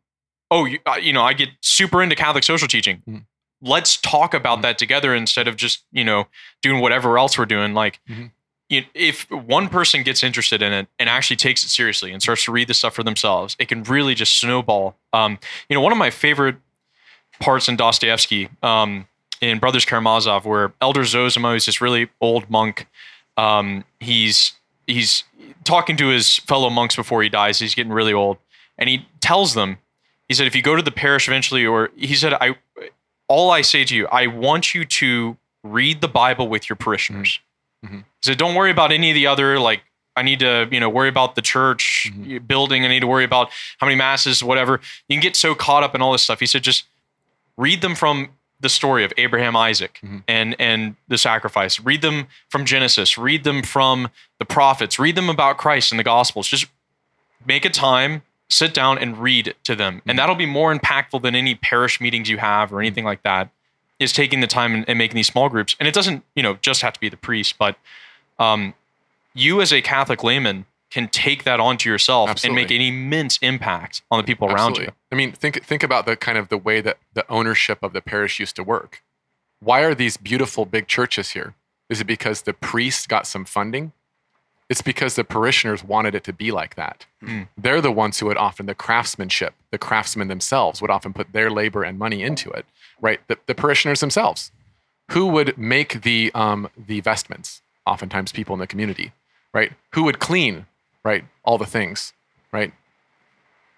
S5: oh you, uh, you know i get super into catholic social teaching
S6: Mhm.
S5: let's talk about that together instead of just you know doing whatever else we're doing like
S6: Mhm.
S5: you, if one person gets interested in it and actually takes it seriously and starts to read the stuff for themselves it can really just snowball um, you know one of my favorite parts in Dostoevsky um, in Brothers Karamazov, where Elder Zosima, is this really old monk, um, he's he's talking to his fellow monks before he dies. He's getting really old, and he tells them, he said, if you go to the parish eventually, or he said, I, all I say to you, I want you to read the Bible with your parishioners.
S6: Mhm.
S5: He said, don't worry about any of the other like. I need to, you know, worry about the church building. I need to worry about how many masses, whatever. You can get so caught up in all this stuff. He said, just read them from the story of Abraham, Isaac,
S6: Mhm.
S5: and and the sacrifice. Read them from Genesis. Read them from the prophets. Read them about Christ and the Gospels. Just make a time, sit down, and read to them, and that'll be more impactful than any parish meetings you have or anything like that. Is taking the time and, and making these small groups, and it doesn't, you know, just have to be the priest, but um, you as a Catholic layman can take that onto yourself and make an immense impact on the people around
S6: Absolutely.
S5: you.
S6: I mean, think think about the kind of the way that the ownership of the parish used to work. Why are these beautiful big churches here? Is it because the priest got some funding? It's because the parishioners wanted it to be like that.
S5: Mm.
S6: They're the ones who would often the craftsmanship, the craftsmen themselves would often put their labor and money into it, right? The, the parishioners themselves, who would make the um, the vestments? Oftentimes, people in the community, right? Who would clean, right? All the things, right?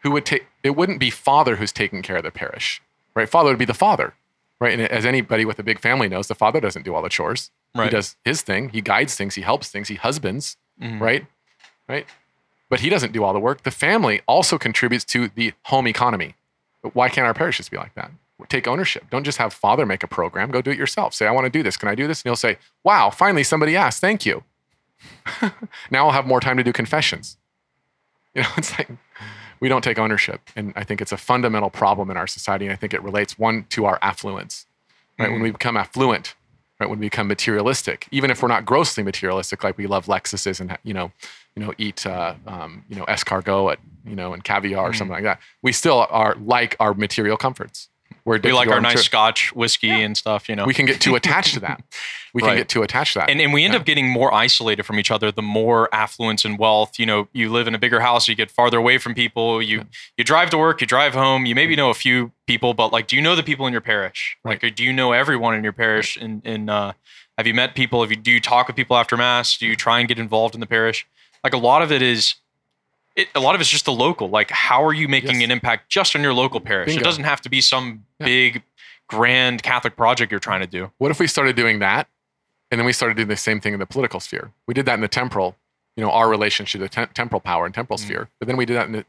S6: who would take it wouldn't be father who's taking care of the parish right father would be the father right and as anybody with a big family knows the father doesn't do all the chores
S5: Right.
S6: he does his thing he guides things he helps things he husbands
S5: Mhm.
S6: right? Right? But he doesn't do all the work. The family also contributes to the home economy. But why can't our parishes be like that? Take ownership. Don't just have father make a program. Go do it yourself. Say i want to do this. Can i do this? And he'll say wow finally somebody asked. Thank you. Now i'll have more time to do confessions. You know it's like we don't take ownership. And i think it's a fundamental problem in our society. And i think it relates one to our affluence right? When we become affluent right? When we become materialistic, even if we're not grossly materialistic, like we love Lexuses and you know, you know, eat uh, um, you know escargot at you know and caviar or something like that, we still are like our material comforts. We're
S5: We like our nice
S6: material-
S5: scotch whiskey and stuff, you know.
S6: We can get too attached to that. We can get too attached to that.
S5: and, and we end
S6: Yeah.
S5: up getting more isolated from each other the more affluence and wealth. You know you live in a bigger house you get farther away from people you you drive to work you drive home you maybe know a few people but like do you know the people in your parish? Like or do you know everyone in your parish? And in uh have you met people? Have you do you talk with people after mass? Do you try and get involved in the parish? Like a lot of it is it, a lot of it's just the local. Like how are you making
S6: Yes.
S5: an impact just on your local parish?
S6: Bingo.
S5: it doesn't have to be some
S6: Yeah.
S5: big grand catholic project you're trying to do
S6: What if we started doing that, and then we started doing the same thing in the political sphere? We did that in the temporal, you know, our relationship to tem- temporal power and temporal
S5: Mm.
S6: sphere. But then we did that in the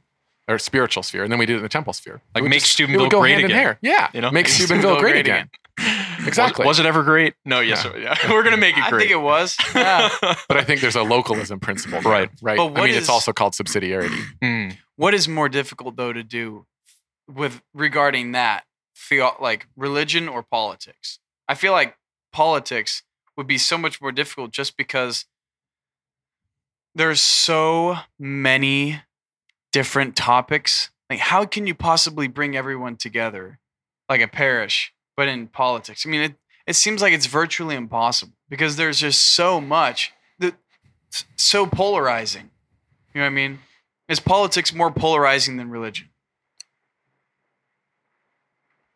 S6: or spiritual sphere, and then we did it in the temple sphere.
S5: Like
S6: It would
S5: make
S6: just-
S5: Steubenville
S6: go
S5: great
S6: hand in
S5: again.
S6: Yeah,
S5: You know?
S6: make
S5: Make
S6: Steubenville
S7: Steubenville
S6: great,
S7: great
S6: again.
S7: again.
S6: Exactly.
S5: was, was it ever great no yes yeah. we're gonna make it great.
S7: I think it was. Yeah.
S6: but I think there's a localism principle, there,
S5: Right.
S6: Right.
S7: But
S6: I
S7: what
S6: mean, it's also called subsidiarity.
S5: Hmm.
S7: what is more difficult though to do with regarding that like religion or politics. I feel like politics would be so much more difficult just because there's so many different topics. Like how can you possibly bring everyone together like a parish but in politics? I mean it, it seems like it's virtually impossible because there's just so much that so polarizing. You know what i mean? Is politics more polarizing than religion?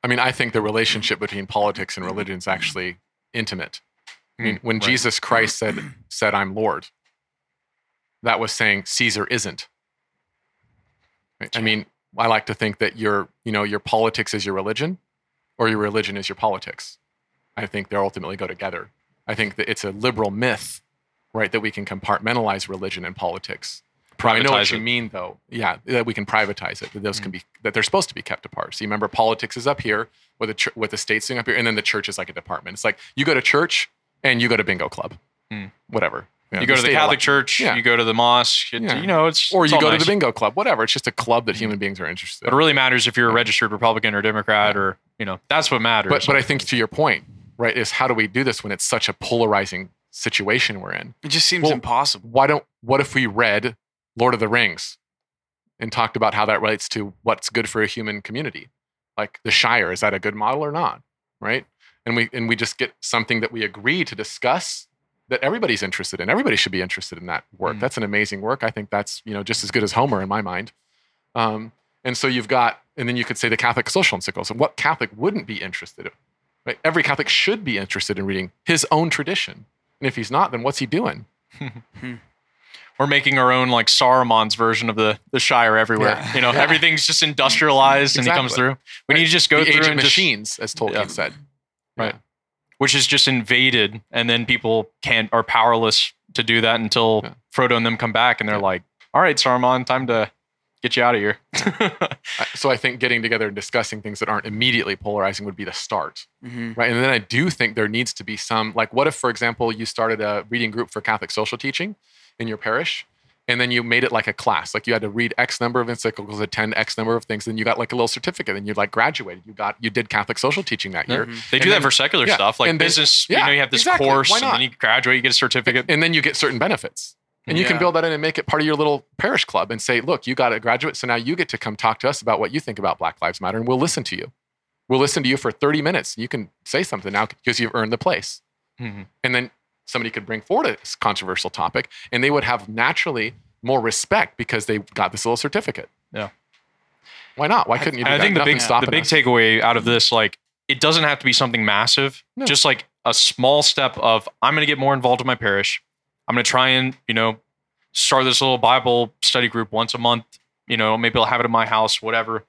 S6: I mean, I think the relationship between politics and religion is actually intimate. I mean, mm, when
S5: right.
S6: Jesus Christ said, said, I'm Lord, that was saying Caesar isn't. Right? I mean, I like to think that your, you know, your politics is your religion or your religion is your politics. I think they ultimately go together. I think that it's a liberal myth, right, that we can compartmentalize religion and politics. I know what
S5: Privatize
S6: you mean, though. Yeah, that we can privatize it. That those can be that they're supposed to be kept apart. So you remember, politics is up here, with the ch- with the state doing up here, and then the church is like a department. It's like you go to church and you go to bingo club,
S5: Hmm.
S6: whatever.
S5: you go to the Catholic
S6: elect-
S5: church,
S6: Yeah.
S5: you go to the mosque, it-
S6: Yeah.
S5: you know, it's
S6: or
S5: it's
S6: you go to the bingo club, whatever. It's just a club that human beings are interested.
S5: But it really matters if you're a registered Republican or Democrat, or you know, that's what matters.
S6: But but I think to your point, right, is how do we do this when it's such a polarizing situation we're in?
S7: It just seems
S6: Well,
S7: impossible.
S6: Why don't what if we read Lord of the Rings and talked about how that relates to what's good for a human community? Like the Shire, is that a good model or not? Right? And we and we just get something that we agree to discuss that everybody's interested in. Everybody should be interested in that work.
S5: Mm.
S6: That's an amazing work. I think that's, you know, just as good as Homer in my mind. Um, and so you've got, and then you could say the Catholic social encyclicals. And what Catholic wouldn't be interested in? Right? Every Catholic should be interested in reading his own tradition. And if he's not, then what's he doing?
S5: we're making our own like Saruman's version of the the Shire everywhere.
S6: Yeah.
S5: You know,
S6: Yeah.
S5: everything's just industrialized and he comes through. We need to just go
S6: the
S5: through
S6: age of
S5: and just,
S6: machines, as Tolkien
S5: Yeah.
S6: said.
S5: Right. which is just invaded, and then people can't are powerless to do that until
S6: Yeah.
S5: Frodo and them come back, and they're
S6: Yeah.
S5: like, "All right, Saruman, time to get you out of here."
S6: So I think getting together and discussing things that aren't immediately polarizing would be the start.
S7: hmm
S6: right? And then I do think there needs to be some, like, what if, for example, you started a reading group for Catholic social teaching in your parish, and then you made it like a class, like you had to read X number of encyclicals, attend X number of things, and you got like a little certificate, and you like graduated. You got, you did Catholic social teaching that year,
S5: They
S6: And
S5: do
S6: then-
S5: that for secular
S6: yeah,
S5: stuff, like
S6: then-
S5: business.
S6: yeah,
S5: you know, you have this
S6: exactly.
S5: course, and then you graduate, you get a certificate.
S6: and then you get certain benefits. And you can build that in and make it part of your little parish club and say, look, you got a graduate, so now you get to come talk to us about what you think about Black Lives Matter, and we'll listen to you. We'll listen to you for 30 minutes. You can say something now because you've earned the place.
S5: Mhm.
S6: and then somebody could bring forward a controversial topic and they would have naturally more respect because they got this little certificate
S5: Yeah.
S6: why not why couldn't you do
S5: I
S6: that?
S5: think the big
S6: Nothing's stopping
S5: the big
S6: us.
S5: takeaway out of this, like, it doesn't have to be something massive.
S6: No.
S5: Just like a small step of I'm going to get more involved in my parish. I'm going to try and you know start this little Bible study group once a month. You know, maybe I'll have it in my house, whatever.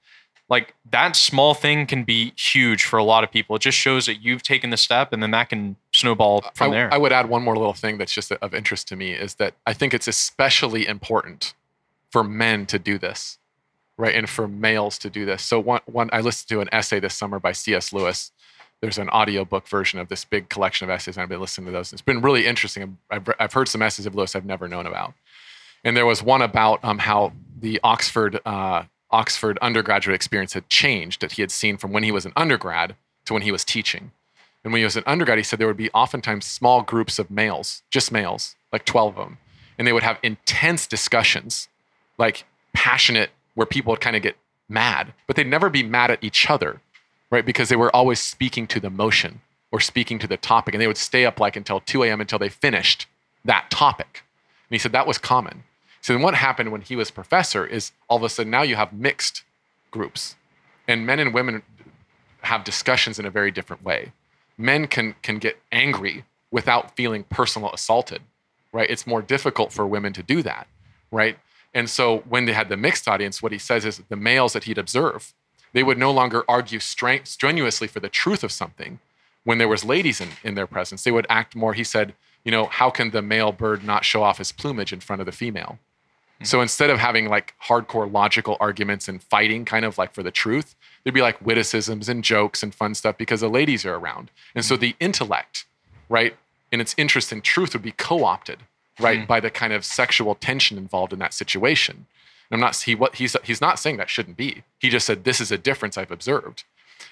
S5: Like that small thing can be huge for a lot of people. It just shows that you've taken the step, and then that can snowball from
S6: I,
S5: there.
S6: I would add one more little thing that's just of interest to me is that I think it's especially important for men to do this, right? And for males to do this. So one, one I listened to an essay this summer by C.S. Lewis. There's an audiobook version of this big collection of essays, and I've been listening to those. It's been really interesting. I've, I've heard some essays of Lewis I've never known about. And there was one about um, how the Oxford uh, Oxford undergraduate experience had changed that he had seen from when he was an undergrad to when he was teaching. And when he was an undergrad, he said there would be oftentimes small groups of males, just males, like 12 of them. And they would have intense discussions, like passionate, where people would kind of get mad, but they'd never be mad at each other, right? Because they were always speaking to the motion or speaking to the topic. And they would stay up like until 2 a.m. until they finished that topic. And he said that was common. So then what happened when he was professor is all of a sudden now you have mixed groups. And men and women have discussions in a very different way. Men can can get angry without feeling personal assaulted, right? It's more difficult for women to do that, right? And so when they had the mixed audience, what he says is the males that he'd observe, they would no longer argue stren- strenuously for the truth of something. When there was ladies in, in their presence, they would act more. He said, you know, how can the male bird not show off his plumage in front of the female? So instead of having like hardcore logical arguments and fighting kind of like for the truth, there'd be like witticisms and jokes and fun stuff because the ladies are around. And so the intellect, right, and its interest in truth would be co-opted, right, hmm. by the kind of sexual tension involved in that situation. And I'm not he what he's he's not saying that shouldn't be. He just said this is a difference I've observed.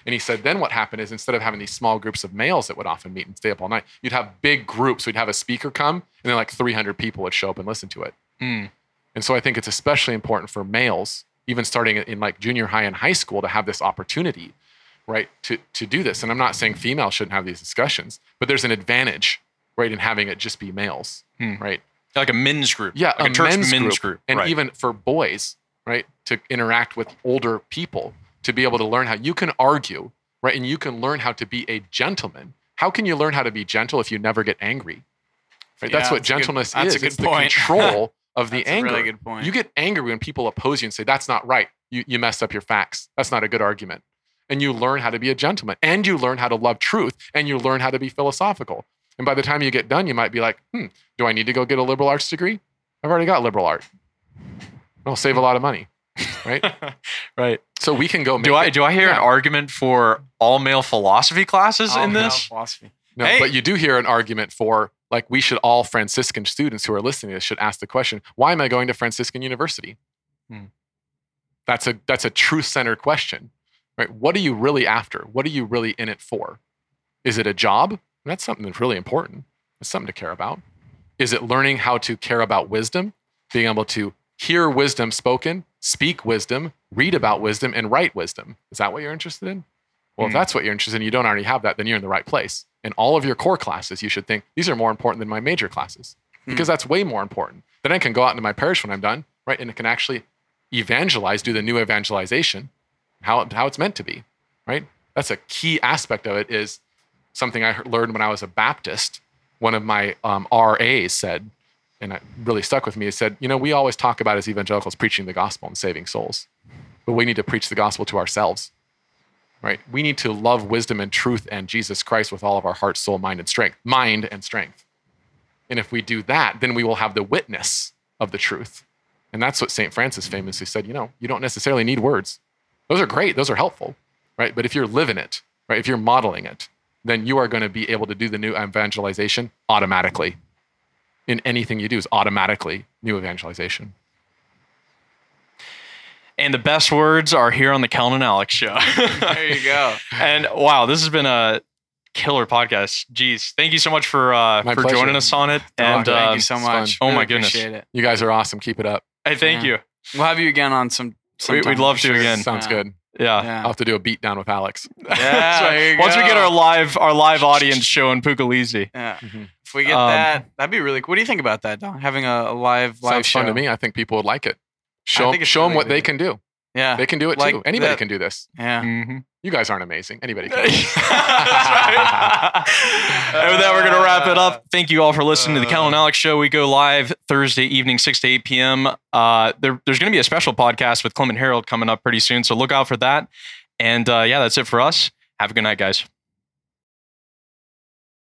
S6: And he said then what happened is instead of having these small groups of males that would often meet and stay up all night, you'd have big groups. We'd have a speaker come, and then like 300 people would show up and listen to it. Hmm. And so I think it's especially important for males, even starting in like junior high and high school, to have this opportunity, right, to to do this. And I'm not saying females shouldn't have these discussions, but there's an advantage, right, in having it just be males, hmm. right?
S5: Like a men's group.
S6: Yeah,
S5: like a, church men's, group.
S6: and
S5: right.
S6: even for boys, right, to interact with older people, to be able to learn how you can argue, right, and you can learn how to be a gentleman. How can you learn how to be gentle if you never get angry? Right, that's
S7: Yeah,
S6: what
S7: that's a good-
S6: gentleness
S7: that's a
S6: is.
S7: good
S6: it's the
S7: point.
S6: control of the
S7: That's a
S6: anger.
S7: really good point.
S6: You get angry when people oppose you and say that's not right. You you messed up your facts. That's not a good argument. And you learn how to be a gentleman, and you learn how to love truth, and you learn how to be philosophical. And by the time you get done, you might be like, hmm, do I need to go get a liberal arts degree? I've already got liberal art. I'll save a lot of money, right?
S5: right.
S6: so we can go. Make
S5: Do I
S6: it-
S5: do I hear an argument for all male philosophy classes
S7: Oh,
S5: in
S7: no,
S5: this?
S7: philosophy.
S6: No,
S7: Hey.
S6: but you do hear an argument for like we should all Franciscan students who are listening to this should ask the question, why am I going to Franciscan University?
S5: Hmm.
S6: That's a that's a truth centered question, right? What are you really after? What are you really in it for? Is it a job? That's something that's really important. It's something to care about. Is it learning how to care about wisdom, being able to hear wisdom spoken, speak wisdom, read about wisdom, and write wisdom? Is that what you're interested in? Well, if
S5: Hmm.
S6: that's what you're interested in, you don't already have that, then you're in the right place. In all of your core classes, you should think these are more important than my major classes because that's way more important. Then I can go out into my parish when I'm done, right? And it can actually evangelize, do the new evangelization, how, how it's meant to be, right? That's a key aspect of it is something I learned when I was a Baptist. One of my um, RAs said, and it really stuck with me, he said, you know, we always talk about as evangelicals preaching the gospel and saving souls, but we need to preach the gospel to ourselves right? We need to love wisdom and truth and Jesus Christ with all of our heart, soul, mind, and strength. Mind and strength. And if we do that, then we will have the witness of the truth. And that's what St. Francis famously said, you know, you don't necessarily need words. Those are great, those are helpful, right? But if you're living it, right, if you're modeling it, then you are going to be able to do the new evangelization automatically. In anything you do is automatically new evangelization.
S5: And the best words are here on the Kellen and Alex show.
S7: There you go.
S5: and wow, this has been a killer podcast. Jeez, thank you so much for uh,
S6: My
S5: for
S6: pleasure.
S5: joining us on it. and
S7: thank
S5: um,
S7: you so much.
S5: Oh my goodness.
S7: Appreciate it.
S6: You guys are awesome. Keep it up.
S5: hey, thank
S7: Yeah.
S5: you.
S7: We'll have you again on some.
S5: We- we'd love to
S7: sure.
S5: again.
S6: Sounds
S7: Yeah.
S6: good.
S5: Yeah.
S7: Yeah.
S6: I'll have to do a beat down with Alex.
S7: Yeah,
S5: So
S7: there you
S5: once we get our live our live audience show in Pucalisi.
S7: Yeah.
S6: Mhm.
S7: If we get
S5: Um,
S7: that, that'd be really cool. What do you think about that, Don? Having a, a live live
S6: Sounds
S7: show.
S6: fun to me. I think people would like it. Show, show them what they can do.
S7: Yeah.
S6: They can do it
S7: Like
S6: too. Anybody
S7: that-
S6: can do this.
S7: Yeah.
S5: Mm-hmm.
S6: You guys aren't amazing. Anybody can.
S5: and with that, we're going to wrap it up. Thank you all for listening to the Cal and Alex show. We go live Thursday evening, 6 to 8 p.m. Uh, there, there's going to be a special podcast with Clement Harrold coming up pretty soon. So look out for that. And uh, yeah, that's it for us. Have a good night, guys.